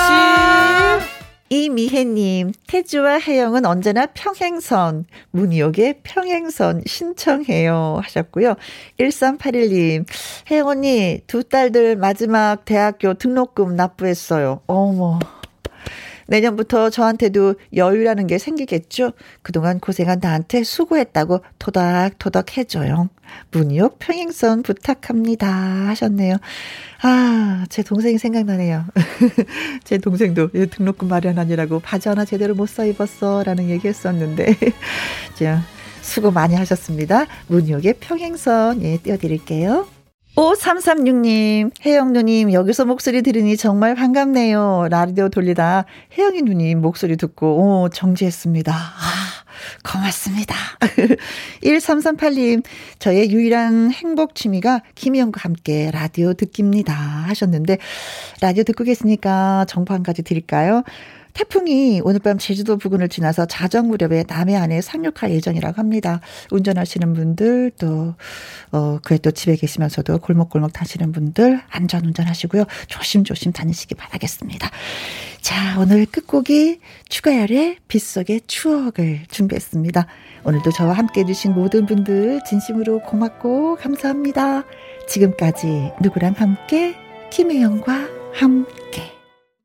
태주 씨. 이미혜님, 태주와 혜영은 언제나 평행선, 문희옥의 평행선 신청해요. 하셨고요. 1381님, 혜영 언니, 두 딸들 마지막 대학교 등록금 납부했어요. 어머. 내년부터 저한테도 여유라는 게 생기겠죠? 그동안 고생한 나한테 수고했다고 토닥토닥 해줘요. 문희옥 평행선 부탁합니다. 하셨네요. 아, 제 동생이 생각나네요. 제 동생도 등록금 마련하니라고 바지 하나 제대로 못 사 입었어. 라는 얘기 했었는데. 자, 수고 많이 하셨습니다. 문효의 평행선, 예, 띄워드릴게요. 5336님, 혜영 누님, 여기서 목소리 들으니 정말 반갑네요. 라디오 돌리다 혜영이 누님 목소리 듣고, 오, 정지했습니다. 아, 고맙습니다. 1338님, 저의 유일한 행복 취미가 김희영과 함께 라디오 듣기입니다. 하셨는데, 라디오 듣고 계시니까 정보 한 가지 드릴까요? 태풍이 오늘 밤 제주도 부근을 지나서 자정 무렵에 남해안에 상륙할 예정이라고 합니다. 운전하시는 분들 또 어, 그에 또 집에 계시면서도 골목골목 타시는 분들 안전 운전하시고요. 조심조심 다니시기 바라겠습니다. 자, 오늘 끝곡이 추가열의 빗속의 추억을 준비했습니다. 오늘도 저와 함께 해주신 모든 분들 진심으로 고맙고 감사합니다. 지금까지 누구랑 함께 김혜영과 함께